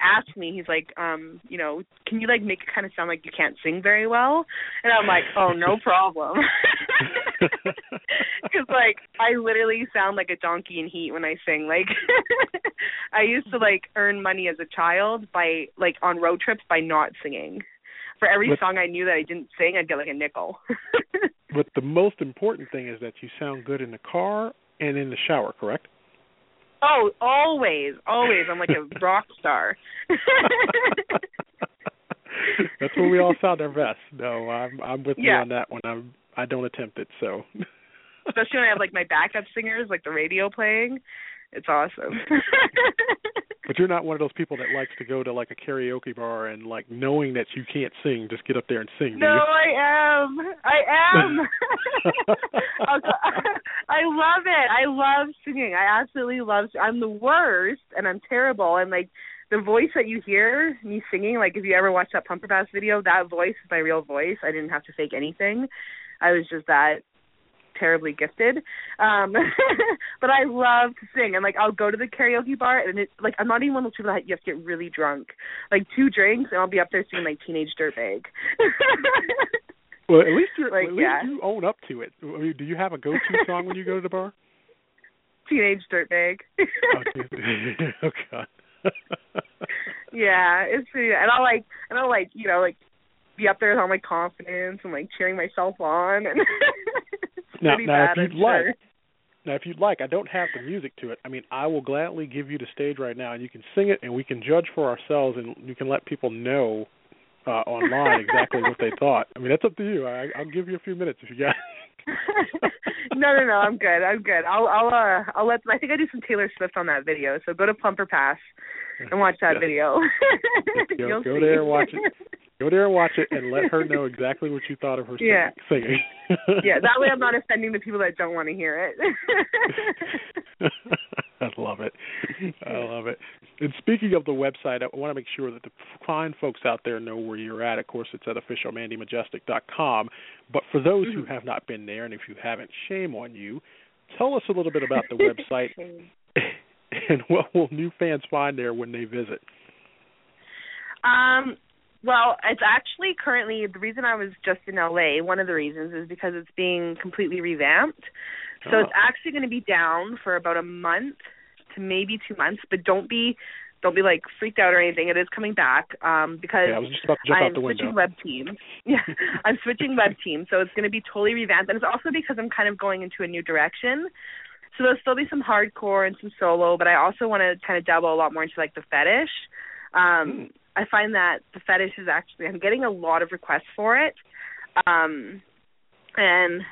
asked me, he's like, um, you know, can you like make it kind of sound like you can't sing very well? And I'm like, oh, no problem. Because like I literally sound like a donkey in heat when I sing. Like I used to like earn money as a child by like on road trips by not singing. For every But- song I knew that I didn't sing, I'd get like a nickel. But the most important thing is that you sound good in the car and in the shower, correct? Oh, always, always. I'm like a rock star. That's when we all sound our best. No, I'm I'm with you on that one. I'm I don't attempt it, so Especially when I have like my backup singers, like the radio playing. It's awesome. But you're not one of those people that likes to go to like a karaoke bar and like knowing that you can't sing, just get up there and sing. No. I am. I am. I'll go- I love it. I love singing. I absolutely love. I'm the worst, and I'm terrible. And like the voice that you hear me singing, like if you ever watch that Plumper Pass video, that voice is my real voice. I didn't have to fake anything. I was just that terribly gifted. Um but I love to sing and like I'll go to the karaoke bar and it like I'm not even one of those people that you have to get really drunk. Like two drinks and I'll be up there singing like teenage dirtbag. Well, at least you're Like, at least yeah. you own up to it. I mean, do you have a go-to song when you go to the bar? teenage dirtbag. oh, oh God. yeah, it's pretty and I'll like and I'll like, you know, like be up there with all my confidence and like cheering myself on and it's now, pretty now bad, if you'd like, now if you'd like, I don't have the music to it. I mean, I will gladly give you the stage right now, and you can sing it, and we can judge for ourselves, and you can let people know uh online exactly what they thought. I mean, that's up to you. I, I'll give you a few minutes if you got. no, no, no. I'm good. I'm good. I'll, I'll, uh, I'll let. I think I do some Taylor Swift on that video. So go to Plumper Pass and watch that Yes. video. Go- You'll go see. there and watch it. Go there and watch it, and let her know exactly what you thought of her Yeah. singing. yeah, that way I'm not offending the people that don't want to hear it. I love it. I love it. And speaking of the website, I want to make sure that the fine folks out there know where you're at. Of course, it's at officialmandymajestic.com. But for those who have not been there, and if you haven't, shame on you. Tell us a little bit about the website and what will new fans find there when they visit. Um, well, it's actually currently the reason I was just in LA. One of the reasons is because it's being completely revamped. So Oh. it's actually going to be down for about a month to maybe two months. But don't be, don't be like freaked out or anything. It is coming back um, because Yeah, I was just about to jump I'm out the window. switching web team. Yeah, I'm switching web team, so it's going to be totally revamped, and it's also because I'm kind of going into a new direction. So there'll still be some hardcore and some solo, but I also want to kind of dabble a lot more into like the fetish. Um, I find that the fetish is actually I'm getting a lot of requests for it, um, and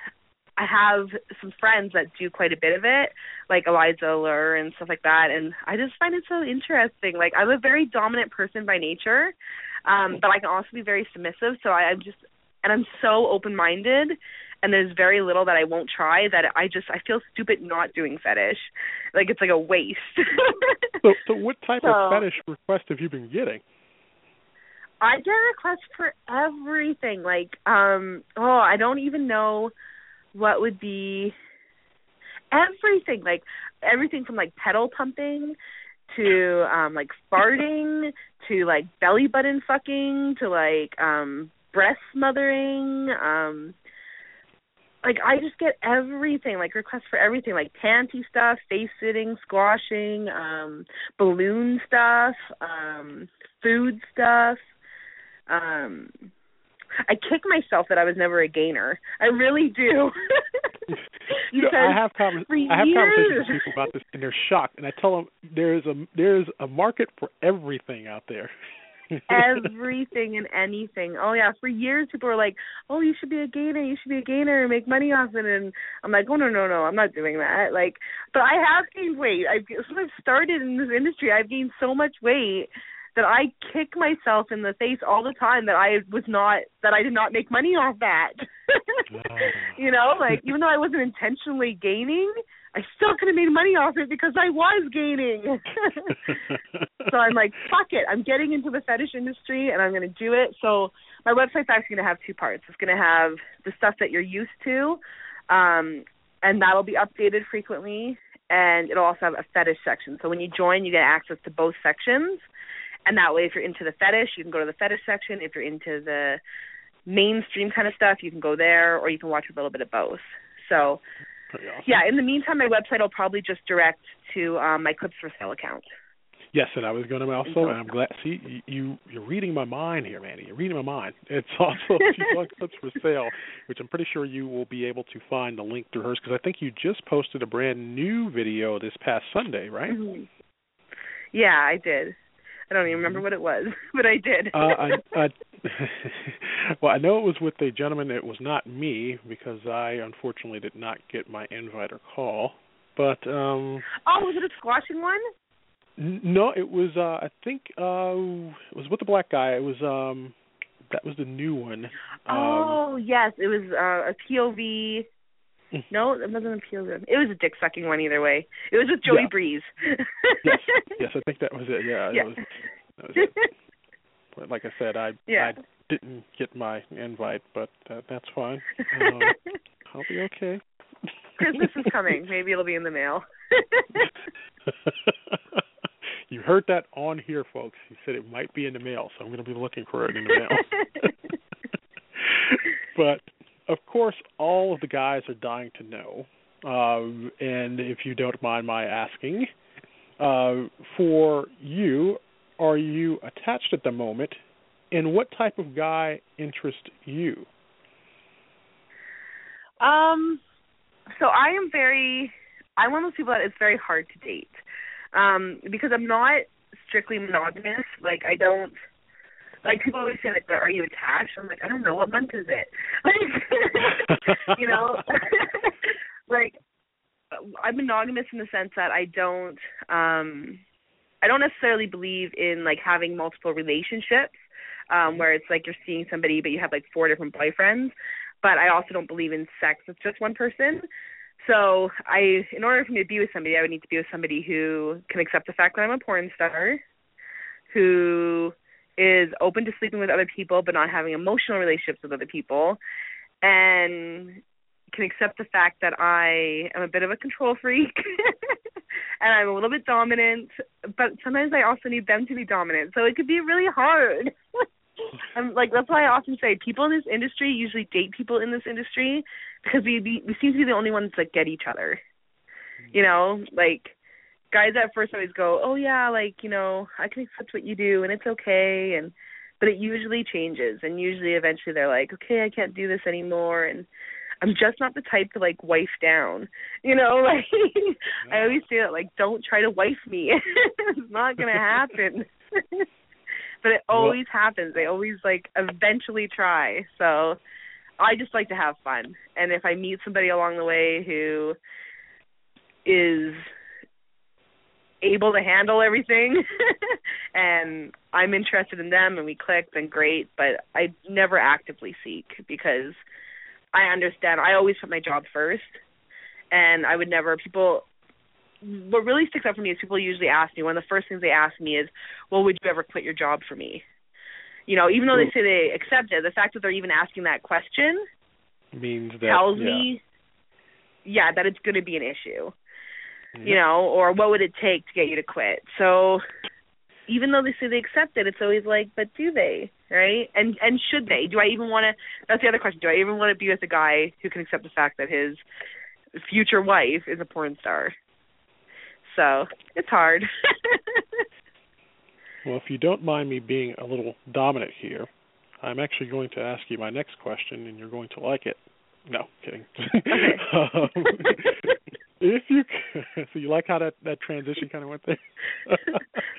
I have some friends that do quite a bit of it, like Eliza Allure and stuff like that, and I just find it so interesting. Like I'm a very dominant person by nature, um, but I can also be very submissive. So I, I'm just, and I'm so open-minded, and there's very little that I won't try. That I just I feel stupid not doing fetish, like it's like a waste. So, so what type of fetish request have you been getting? I get requests for everything. Like, um, oh, I don't even know what would be everything. Like everything from like pedal pumping to um like farting to like belly button fucking to like um breast smothering, um like I just get everything, like requests for everything, like panty stuff, face sitting, squashing, um, balloon stuff, um, food stuff. Um I kick myself that I was never a gainer. I really do. you know, I have for I have conversations with people about this, and they're shocked. And I tell them there's a there's a market for everything out there. everything and anything. Oh yeah, for years people were like, "Oh, you should be a gainer. You should be a gainer and make money off it." And I'm like, "Oh no, no, no, I'm not doing that." Like, but I have gained weight. I've since I've started in this industry, I've gained so much weight that I kick myself in the face all the time that I was not that I did not make money off that. you know, like even though I wasn't intentionally gaining, I still could have made money off it because I was gaining. so I'm like, fuck it. I'm getting into the fetish industry and I'm going to do it. So my website's actually going to have two parts. It's going to have the stuff that you're used to, um, and that'll be updated frequently. And it'll also have a fetish section. So when you join, you get access to both sections. And that way, if you're into the fetish, you can go to the fetish section. If you're into the mainstream kind of stuff, you can go there, or you can watch a little bit of both. So awesome. yeah, in the meantime, my website will probably just direct to um, my clips for sale account. Yes, and I was going to also, and I'm glad. See, you- you you're reading my mind here, Mandy. You're reading my mind. It's also she's on clips for sale, which I'm pretty sure you will be able to find the link to hers because I think you just posted a brand new video this past Sunday, right? Mhm. Yeah, I did. I don't even remember what it was, but I did. uh, I, I, well, I know it was with a gentleman. It was not me because I unfortunately did not get my invite or call. But um oh, was it a squashing one? n- no, it was. uh I think uh it was with the black guy. It was um that was the new one. Um, oh, yes, it was uh, a POV. No, it doesn't appeal to POV. It was a dick sucking one either way. It was with Joey Yeah. Breeze. yes, yes, I think that was it. Yeah, Yeah. that was, that was it. But like I said, I Yeah. I didn't get my invite, but uh, that's fine. Um, I'll be okay. Christmas is coming. Maybe it'll be in the mail. you heard that on here, folks. He said it might be in the mail, so I'm going to be looking for it in the mail. but of course, all of the guys are dying to know. Um, and if you don't mind my asking, uh, for you, are you attached at the moment? And what type of guy interests you? Um, so I am very, I'm one of those people that it's very hard to date, um, because I'm not strictly monogamous. Like I don't, like people always say like, "Are you attached?" I'm like, I don't know. What month is it? Like, you know, like I'm monogamous in the sense that I don't, um, I don't necessarily believe in like having multiple relationships, um, where it's like you're seeing somebody but you have like four different boyfriends but I also don't believe in sex with just one person. So I, in order for me to be with somebody, I would need to be with somebody who can accept the fact that I'm a porn star, who is open to sleeping with other people but not having emotional relationships with other people, and can accept the fact that I am a bit of a control freak and I'm a little bit dominant, but sometimes I also need them to be dominant. So it could be really hard. I'm like that's why I often say people in this industry usually date people in this industry because we we, we seem to be the only ones that get each other. You know, like guys at first always go, "Oh yeah, like, you know, I can accept what you do and it's okay." And but it usually changes and usually eventually they're like, "Okay, I can't do this anymore." And I'm just not the type to like wife down. You know, like I always say that like don't try to wife me. it's not going to happen. but it always happens. They always like eventually try. So I just like to have fun. And if I meet somebody along the way who is able to handle everything and I'm interested in them and we click then great, but I never actively seek because I understand I always put my job first and I would never people what really sticks out for me is people usually ask me one of the first things they ask me is, "Well, would you ever quit your job for me?" You know, even though they hmm. say they accept it, the fact that they're even asking that question Means that tells yeah. me, yeah, that it's going to be an issue. You know, or what would it take to get you to quit? So, even though they say they accept it, it's always like, but do they? Right? And and should they? Do I even want to? That's the other question. Do I even want to be with a guy who can accept the fact that his future wife is a porn star? So it's hard. Well, if you don't mind me being a little dominant here, I'm actually going to ask you my next question, and you're going to like it. No, kidding. Okay. um, if you so you like how that that transition kind of went there.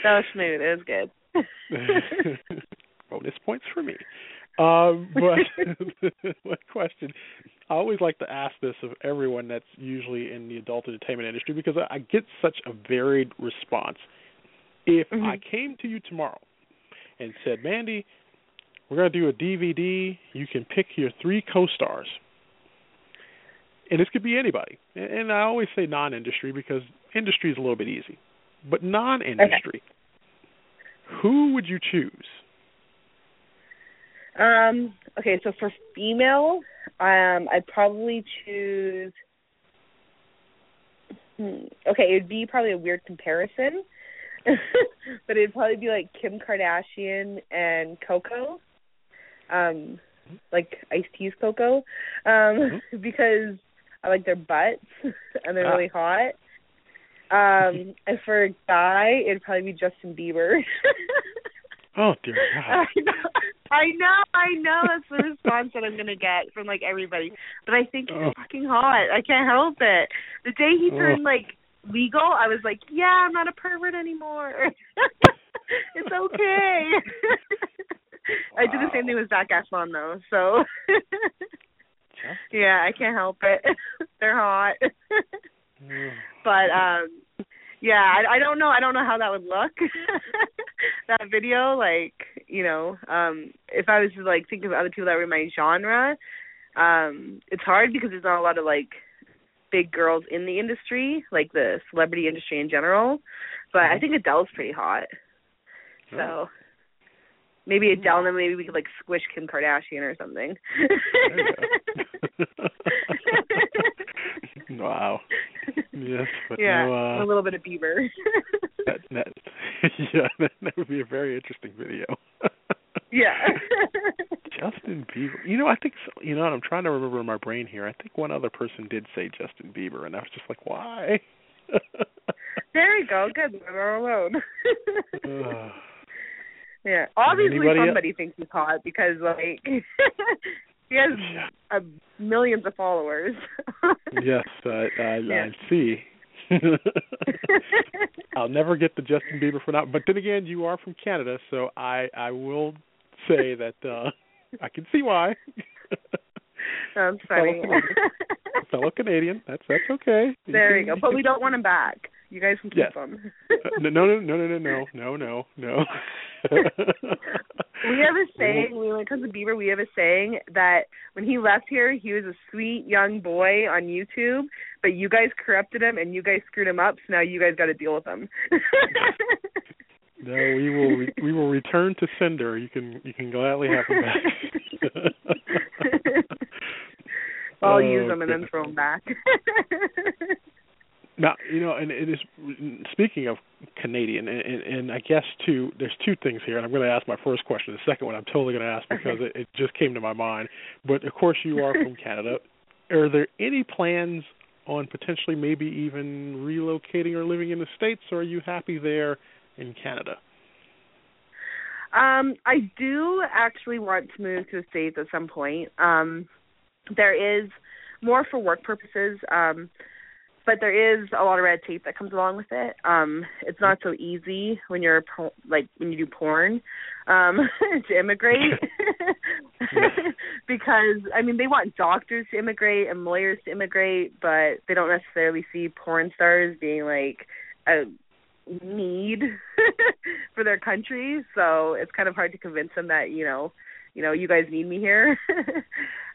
that was smooth. It was good. Bonus points for me. Um, but my question, I always like to ask this of everyone that's usually in the adult entertainment industry because I, I get such a varied response. If Mhm. I came to you tomorrow and said, Mandy, we're going to do a DVD, you can pick your three co-stars. And this could be anybody. And I always say non-industry because industry is a little bit easy. But non-industry, who would you choose? Um. Okay. So for female, um, I'd probably choose. Hmm, okay, it'd be probably a weird comparison, but it'd probably be like Kim Kardashian and Coco, um, like Ice T's Coco, um, because I like their butts and they're Ah. really hot. Um, and for a guy, it'd probably be Justin Bieber. Oh dear God! I know, I know, I know. That's the response that I'm gonna get from like everybody. But I think he's Oh. fucking hot. I can't help it. The day he Oh. turned like legal, I was like, yeah, I'm not a pervert anymore. it's okay. I did the same thing with Zac Efron though. So yeah, I can't help it. They're hot. Mm. but um yeah i i don't know. I don't know how that would look. That video like you know um if i was to like think of other people that were in my genre um it's hard because there's not a lot of like big girls in the industry like the celebrity industry in general. But i think adele's pretty hot. So maybe adele and then maybe we could like squish kim kardashian or something There you go. wow. Yes, but yeah no, uh, a little bit of bieber that, that, yeah, that, that would be a very interesting video. yeah Justin Bieber. You know, I think so, you know. what I'm trying to remember in my brain here. I think one other person did say Justin Bieber, and I was just like, why? There you go. Good. We're all alone. Yeah. Obviously, somebody thinks he's hot because, like, he has uh, millions of followers. yes, I, I, Yeah. I see. I'll never get the Justin Bieber for now. But then again, you are from Canada, so I I will say that uh I can see why. That's funny. Fellow Canadian, that's that's okay. there you can- go. But we don't want him back. You guys can keep Yes. him. Uh, no, no, no, no, no, no, no, no, no. we have a saying when it comes to Bieber. We have a saying that when he left here, he was a sweet young boy on YouTube, but you guys corrupted him and you guys screwed him up. So now you guys got to deal with him. No, we will re- we will return to sender. You can you can gladly have him back. I'll Oh, use them and then throw them back. Now, you know, and it is speaking of Canadian, and, and, and I guess too, there's two things here, and I'm going to ask my first question. The second one, I'm totally going to ask because it, it just came to my mind. But of course, you are from Canada. Are there any plans on potentially maybe even relocating or living in the states, or are you happy there in Canada? Um, I do actually want to move to the states at some point. Um, there is more for work purposes, um, but there is a lot of red tape that comes along with it. Um, it's not so easy when you're like when you do porn um, to immigrate because I mean they want doctors to immigrate and lawyers to immigrate, but they don't necessarily see porn stars being like a need for their country so it's kind of hard to convince them that you know you know you guys need me here.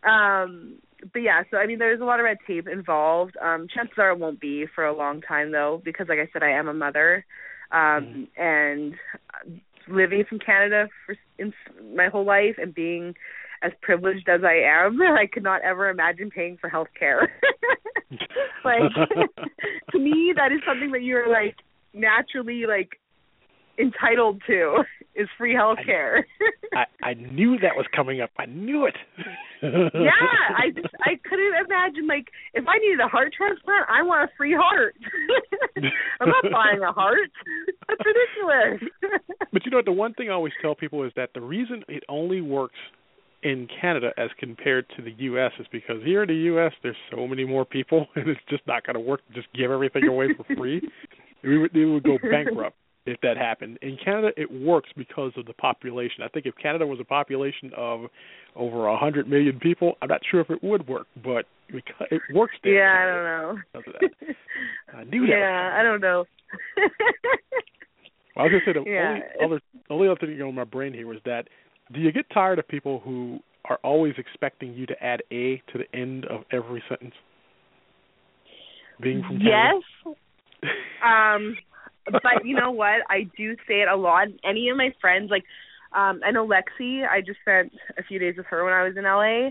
Um but yeah so i mean there's a lot of red tape involved. Um chances are it won't be for a long time though because like i said i am a mother um and living from canada for in my whole life and being as privileged as i am i could not ever imagine paying for health care. Like to me that is something that you're like naturally like entitled to is free health care. I, I knew that was coming up. I knew it. yeah, I just I couldn't imagine like if I needed a heart transplant, I want a free heart. I'm not buying a heart. That's ridiculous. But you know what? The one thing I always tell people is that the reason it only works in Canada as compared to the U.S. is because here in the U.S. there's so many more people, and it's just not going to work to just give everything away for free. we would, we would go bankrupt if that happened. In Canada, it works because of the population. I think if Canada was a population of over a hundred million people, I'm not sure if it would work, but it works there. Yeah, I don't know. Because of that. I knew that. Yeah, I don't know. well, I was gonna say the Yeah. only other only other thing in my brain here was that do you get tired of people who are always expecting you to add a to the end of every sentence? Being from Canada? yes. Um, but you know what? I do say it a lot. Any of my friends, like, um, I know Lexi. I just spent a few days with her when I was in LA,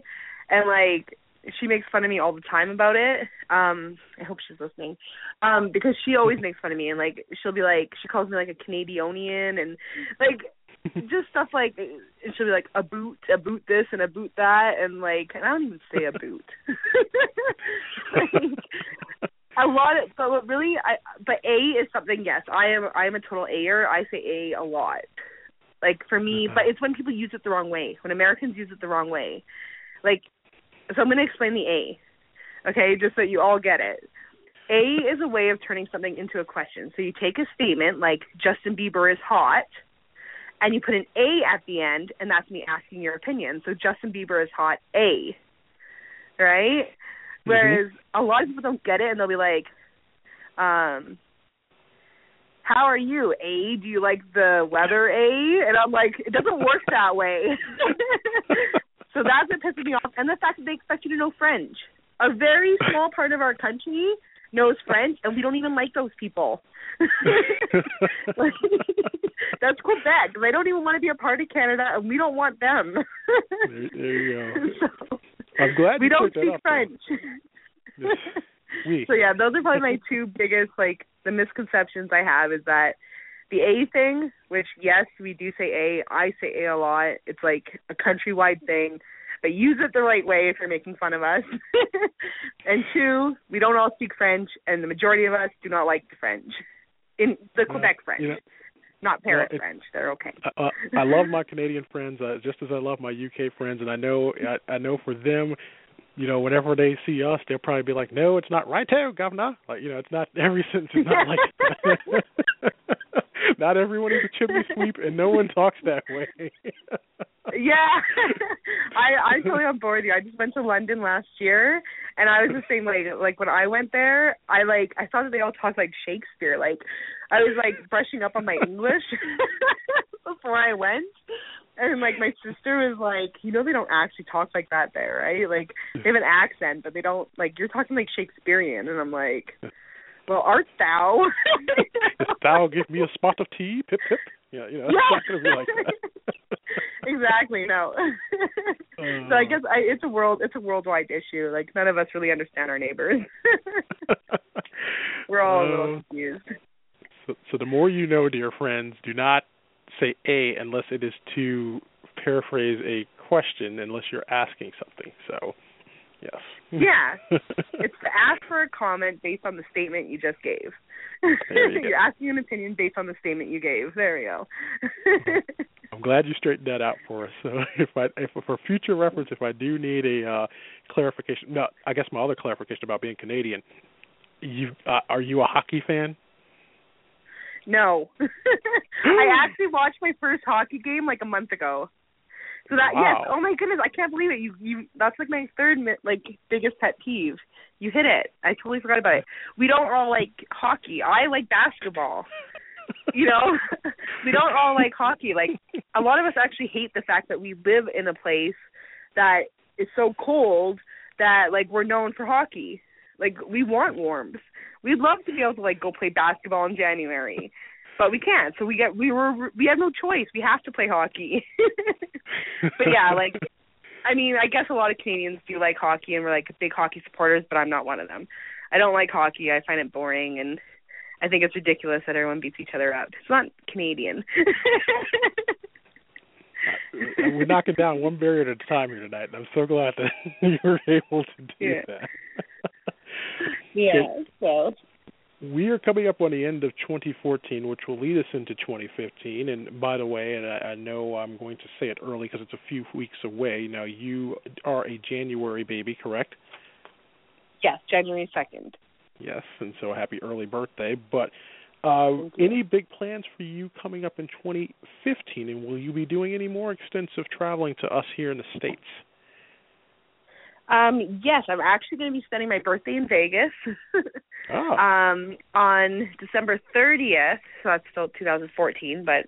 and like, she makes fun of me all the time about it. Um, I hope she's listening, um, because she always makes fun of me, and like, she'll be like, she calls me like a Canadianian, and like, just stuff like, and she'll be like a boot, a boot this, and a boot that, and like, and I don't even say a boot. like, a lot of, but what really I but A is something yes, I am I am a total Aer. I say A a lot. Like for me, mm-hmm. but it's when people use it the wrong way. When Americans use it the wrong way. Like so I'm gonna explain the A. Okay, just so you all get it. A is a way of turning something into a question. So you take a statement like Justin Bieber is hot and you put an A at the end and that's me asking your opinion. So Justin Bieber is hot A. Right? Whereas a lot of people don't get it and they'll be like, um, how are you? A, do you like the weather, A? And I'm like, it doesn't work that way. so that's what pisses me off. And the fact that they expect you to know French. A very small part of our country knows French, and we don't even like those people. like, that's Quebec. They don't even want to be a part of Canada, and we don't want them. there, there you go. So, I'm glad we don't speak French. Oui. So yeah, those are probably my two biggest like the misconceptions I have is that the A thing, which yes, we do say A, I say A a lot. It's like a countrywide thing. But use it the right way if you're making fun of us. and two, we don't all speak French and the majority of us do not like the French. In the Quebec French. you know, not Paris well, French. They're okay. I, uh, I love my Canadian friends uh, just as I love my UK friends, and I know I, I know for them, you know, whenever they see us, they'll probably be like, "No, it's not right too, governor." Like, you know, it's not every sentence is not like. not everyone is a chimney sweep, and no one talks that way. yeah i i'm totally on board with you i just went to london last year and i was the same way like when i went there i like i thought that they all talked like shakespeare like i was like brushing up on my english before i went. And like my sister was like you know they don't actually talk like that there right? Like they have an accent but they don't like you're talking like shakespearean. And i'm like well art thou? Thou give me a spot of tea, pip pip? Yeah, you know, it's not gonna be like that. exactly no. So i guess I, it's a world it's a worldwide issue. Like none of us really understand our neighbors. We're all a little Um, confused So, so the more you know, dear friends, do not say A unless it is to paraphrase a question, unless you're asking something. So, yes. Yeah. it's to ask for a comment based on the statement you just gave You you're asking an opinion based on the statement you gave there we go I'm glad you straightened that out for us. So, if I, if for future reference, if I do need a uh, clarification, no, I guess my other clarification about being Canadian, you uh, are you a hockey fan? No. I mm. actually watched my first hockey game like a month ago. So that yes oh my goodness i can't believe it. You you that's like my third mi- like biggest pet peeve. You hit it. I totally forgot about it. We don't all like hockey. I like basketball. You know? We don't all like hockey. Like a lot of us actually hate the fact that we live in a place that is so cold that like we're known for hockey like we want warmth we'd love to be able to like go play basketball in january but we can't so we get we were we have no choice we have to play hockey but yeah like i mean i guess a lot of canadians do like hockey and we're like big hockey supporters but i'm not one of them i don't like hockey i find it boring and I think it's ridiculous that everyone beats each other up. It's not Canadian. We're knocking down one barrier at a time here tonight, and I'm so glad that you were able to do Yeah. that. Yeah. So we are coming up on the end of 2014, which will lead us into 2015. And by the way, and I, I know I'm going to say it early because it's a few weeks away. Now, you are a January baby, correct? Yes, January 2nd. Yes, and so happy early birthday. But uh, any big plans for you coming up in 2015? And will you be doing any more extensive traveling to us here in the States? Um, yes, I'm actually going to be spending my birthday in Vegas. oh. Um, on December 30th, so that's still 2014, but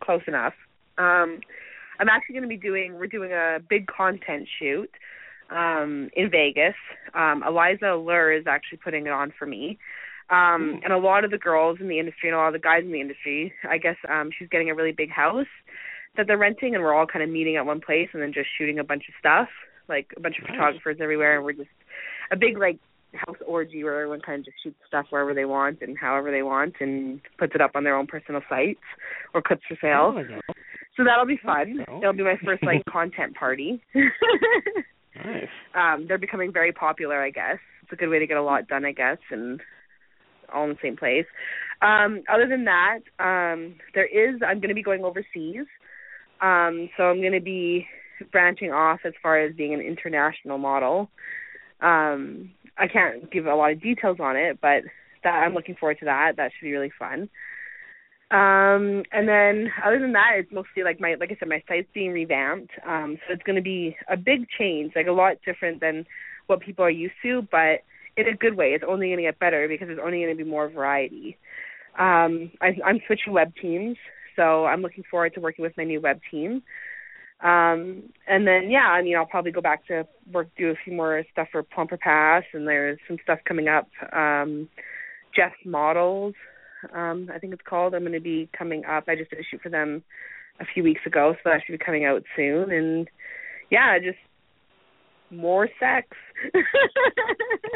close enough. Um, I'm actually going to be doing we're doing a big content shoot um in Vegas. Um Eliza Allure is actually putting it on for me. Um and a lot of the girls in the industry and a lot of the guys in the industry, I guess um she's getting a really big house that they're renting and we're all kind of meeting at one place and then just shooting a bunch of stuff like a bunch of photographers everywhere, and we're just a big like house orgy where everyone kind of just shoots stuff wherever they want and however they want and puts it up on their own personal sites or clips for sale. Oh, so that'll be fun. It'll be my first like content party. nice. Um, they're becoming very popular, I guess. It's a good way to get a lot done, I guess, and all in the same place. Um, other than that, um, there is I'm going to be going overseas. Um, so I'm going to be branching off as far as being an international model. Um, I can't give a lot of details on it, but that I'm looking forward to that. That should be really fun. Um, and then other than that, it's mostly like my like I said, my site's being revamped. Um, so it's going to be a big change, like a lot different than what people are used to, but in a good way. It's only going to get better because there's only going to be more variety. Um, I, I'm switching web teams, so I'm looking forward to working with my new web team. Um, and then yeah, I mean I'll probably go back to work do a few more stuff for Plumper Pass and there's some stuff coming up. Um Jeff Models, um, I think it's called. I'm gonna be coming up. I just did a shoot for them a few weeks ago, so that should be coming out soon and yeah, just more sex.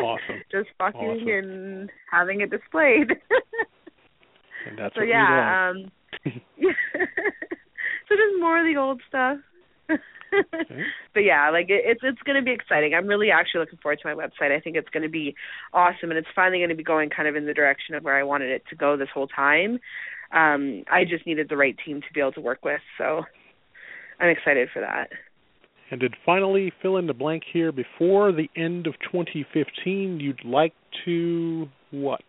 awesome. Just fucking awesome. and having it displayed. and that's so what yeah, um so just more of the old stuff. Okay. But yeah, like it, it's it's going to be exciting. I'm really actually looking forward to my website. I think it's going to be awesome, and it's finally going to be going kind of in the direction of where I wanted it to go this whole time. Um, I just needed the right team to be able to work with, so I'm excited for that. And did finally fill in the blank here before the end of 2015. You'd like to what?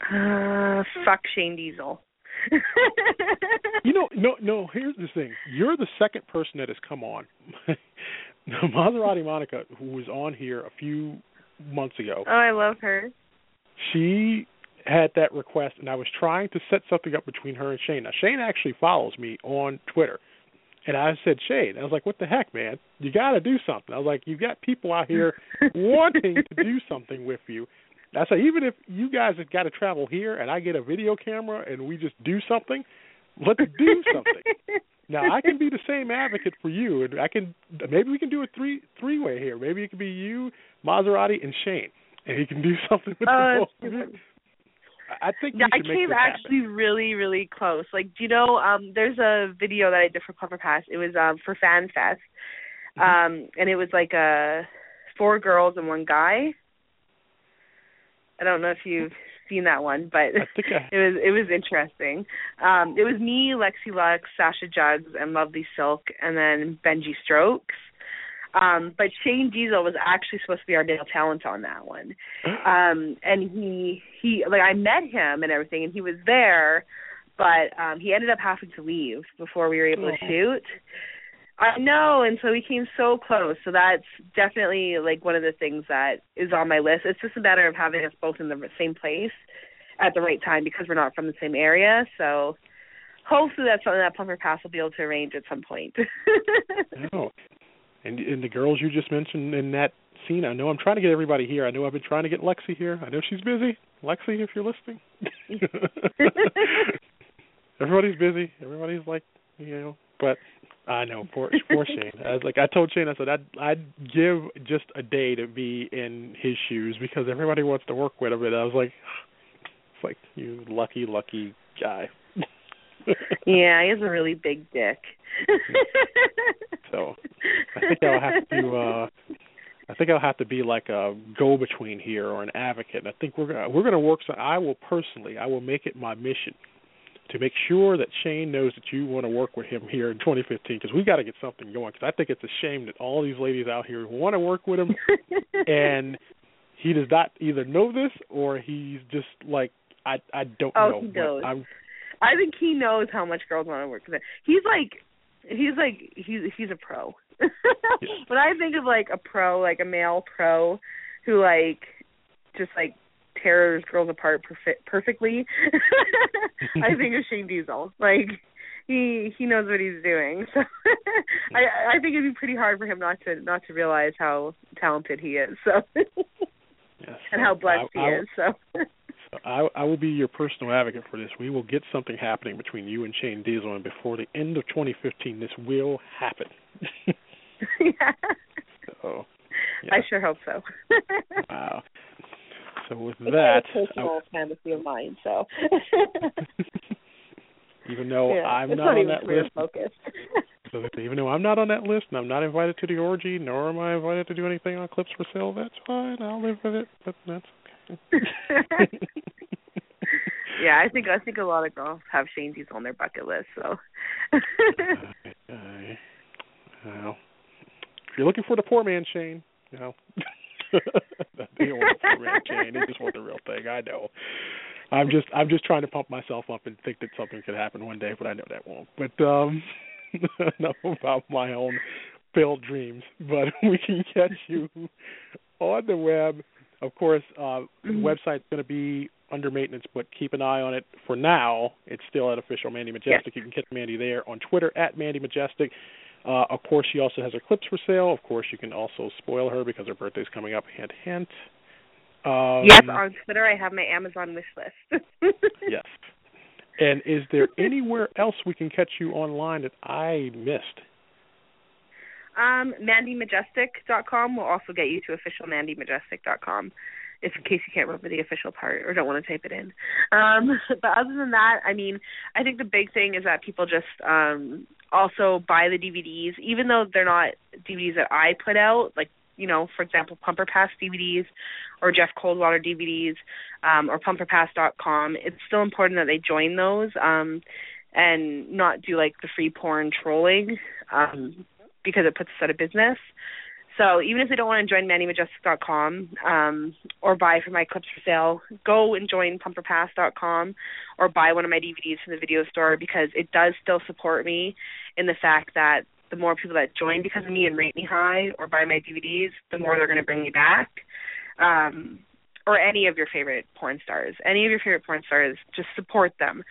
Uh, fuck Shane Diesel. You know, no, no. Here's the thing: you're the second person that has come on. Maserati Monica, who was on here a few months ago. Oh, I love her. She had that request, and I was trying to set something up between her and Shane. Now, Shane actually follows me on Twitter, and I said, Shane, I was like, "What the heck, man? You got to do something." I was like, you've got people out here wanting to do something with you." I say, even if you guys have got to travel here and I get a video camera and we just do something, let's do something. now I can be the same advocate for you, and I can maybe we can do a three three way here. Maybe it could be you, Maserati, and Shane, and he can do something with oh, the both. I think yeah, I came actually happen. really, really close. Like, do you know? Um, there's a video that I did for Plumper Pass. It was um for Fan Fest, Mm-hmm. um, and it was like a four girls and one guy. I don't know if you've seen that one, but I think I, it was it was interesting. Um, it was me, Lexi Lux, Sasha Jugs, and Lovely Silk, and then Benji Strokes. Um, but Shane Diesel was actually supposed to be our male talent on that one. Um, and he he like I met him and everything, and he was there, but um, he ended up having to leave before we were able to Oh. shoot. I know, and so we came so close. So that's definitely like one of the things that is on my list. It's just a matter of having us both in the same place at the right time because we're not from the same area. So hopefully that's something that Plumper Pass will be able to arrange at some point. no. And and the girls you just mentioned in that scene, I know I'm trying to get everybody here. I know I've been trying to get Lexi here. I know she's busy. Lexi, if you're listening. Everybody's busy. Everybody's like, you know, but I know poor poor Shane. I was like, I told Shane, I said I'd I'd give just a day to be in his shoes because everybody wants to work with him, and I was like, it's like you lucky lucky guy. yeah, he has a really big dick. so I think I'll have to uh I think I'll have to be like a go between here or an advocate. And I think we're gonna we're gonna work. So I will personally, I will make it my mission to make sure that Shane knows that you want to work with him here in 2015 because we've got to get something going. Because I think it's a shame that all these ladies out here want to work with him, and he does not either know this or he's just like I I don't oh, know. he knows. I'm, I think he knows how much girls want to work with him. He's like he's like he's he's a pro. when I think of like a pro, like a male pro who like just like tears girls apart perf- perfectly, I think of Shane Diesel. Like he he knows what he's doing. So I I think it'd be pretty hard for him not to not to realize how talented he is. So yes. and how blessed I, he I, is. So I, I will be your personal advocate for this. We will get something happening between you and Shane Diesel, and before the end of 2015, this will happen. yeah. So, yeah. I sure hope so. wow. So with it's that, a personal I, fantasy of mine. So. even though yeah, I'm not, not on that list, even though I'm not on that list and I'm not invited to the orgy, nor am I invited to do anything on Clips for Sale, that's fine. I'll live with it. But that's okay. yeah, I think I think a lot of girls have Shane Diesel on their bucket list. So. uh, uh, well, if you're looking for the poor man, Shane, you know. they don't want the poor man Shane. They just want the real thing. I know. I'm just I'm just trying to pump myself up and think that something could happen one day, but I know that won't. But um enough about my own failed dreams. But we can catch you on the web. Of course, uh mm-hmm. the website's gonna be under maintenance, but keep an eye on it. For now, it's still at official Mandy Majestic. Yes. You can catch Mandy there on Twitter at Mandy Majestic. Uh, of course, she also has her clips for sale. Of course, you can also spoil her because her birthday's coming up. Hint, hint. Um, yes, on Twitter I have my Amazon wish list. yes. And is there anywhere else we can catch you online that I missed? Um, MandyMajestic.com will also get you to official officialMandyMajestic.com if in case you can't remember the official part or don't want to type it in. Um, but other than that, I mean, I think the big thing is that people just um, also buy the DVDs, even though they're not DVDs that I put out, like you know, for example, Plumper Pass DVDs or Jeff Coldwater DVDs um, or PlumperPass.com. It's still important that they join those um, and not do like the free porn trolling um, because it puts us out of business. So even if they don't want to join MandyMajestic.com um, or buy from my clips for sale, go and join PlumperPass.com or buy one of my DVDs from the video store because it does still support me in the fact that the more people that join because of me and rate me high or buy my DVDs, the more they're going to bring me back. Um, or any of your favorite porn stars. Any of your favorite porn stars, just support them.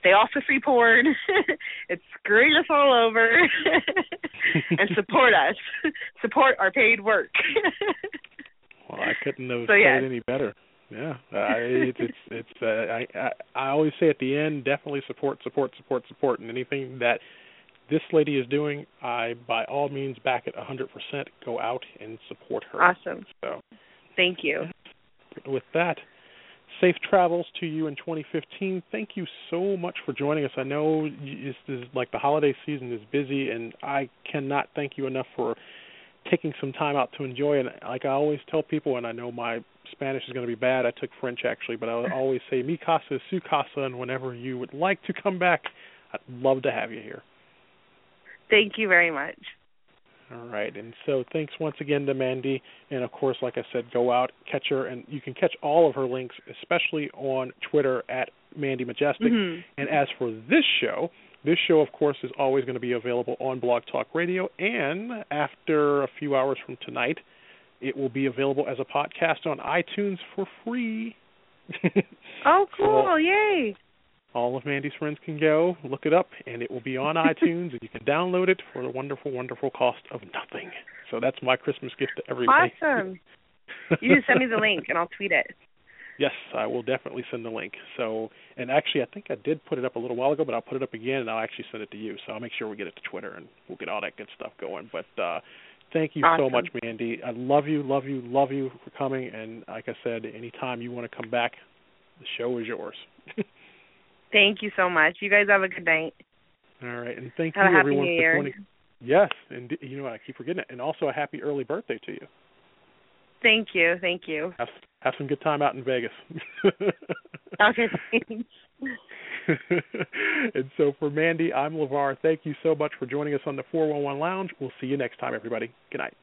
Stay off the free porn. it's screwing us all over. and support us. support our paid work. well, I couldn't have so, said yeah. it any better. Yeah, I, it's it's it's. Uh, I, I I always say at the end, definitely support, support, support, support, and anything that this lady is doing, I by all means back it a hundred percent. Go out and support her. Awesome. So, thank you. With that, safe travels to you in 2015. Thank you so much for joining us. I know this is like the holiday season is busy, and I cannot thank you enough for taking some time out to enjoy. And like I always tell people, and I know my Spanish is going to be bad. I took French actually, but I always say "mi casa es su casa," and whenever you would like to come back, I'd love to have you here. Thank you very much. All right, and so thanks once again to Mandy, and of course, like I said, go out, catch her, and you can catch all of her links, especially on Twitter at Mandy Majestic. Mm-hmm. And as for this show, this show, of course, is always going to be available on Blog Talk Radio, and after a few hours from tonight, it will be available as a podcast on iTunes for free. oh, cool! So, Yay! All of Mandy's friends can go look it up, and it will be on iTunes, and you can download it for the wonderful, wonderful cost of nothing. So that's my Christmas gift to everybody. Awesome! you just send me the link, and I'll tweet it. Yes, I will definitely send the link. So, and actually, I think I did put it up a little while ago, but I'll put it up again, and I'll actually send it to you. So I'll make sure we get it to Twitter, and we'll get all that good stuff going. But uh thank you awesome. so much, Mandy. I love you, love you, love you for coming. And like I said, anytime you want to come back, the show is yours. Thank you so much. You guys have a good night. All right, and thank have you a everyone New for Year. joining. Yes, and you know what? I keep forgetting it, and also a happy early birthday to you. Thank you, thank you. Have, have some good time out in Vegas. okay, and so for Mandy, I'm LeVar. Thank you so much for joining us on the 411 Lounge. We'll see you next time, everybody. Good night.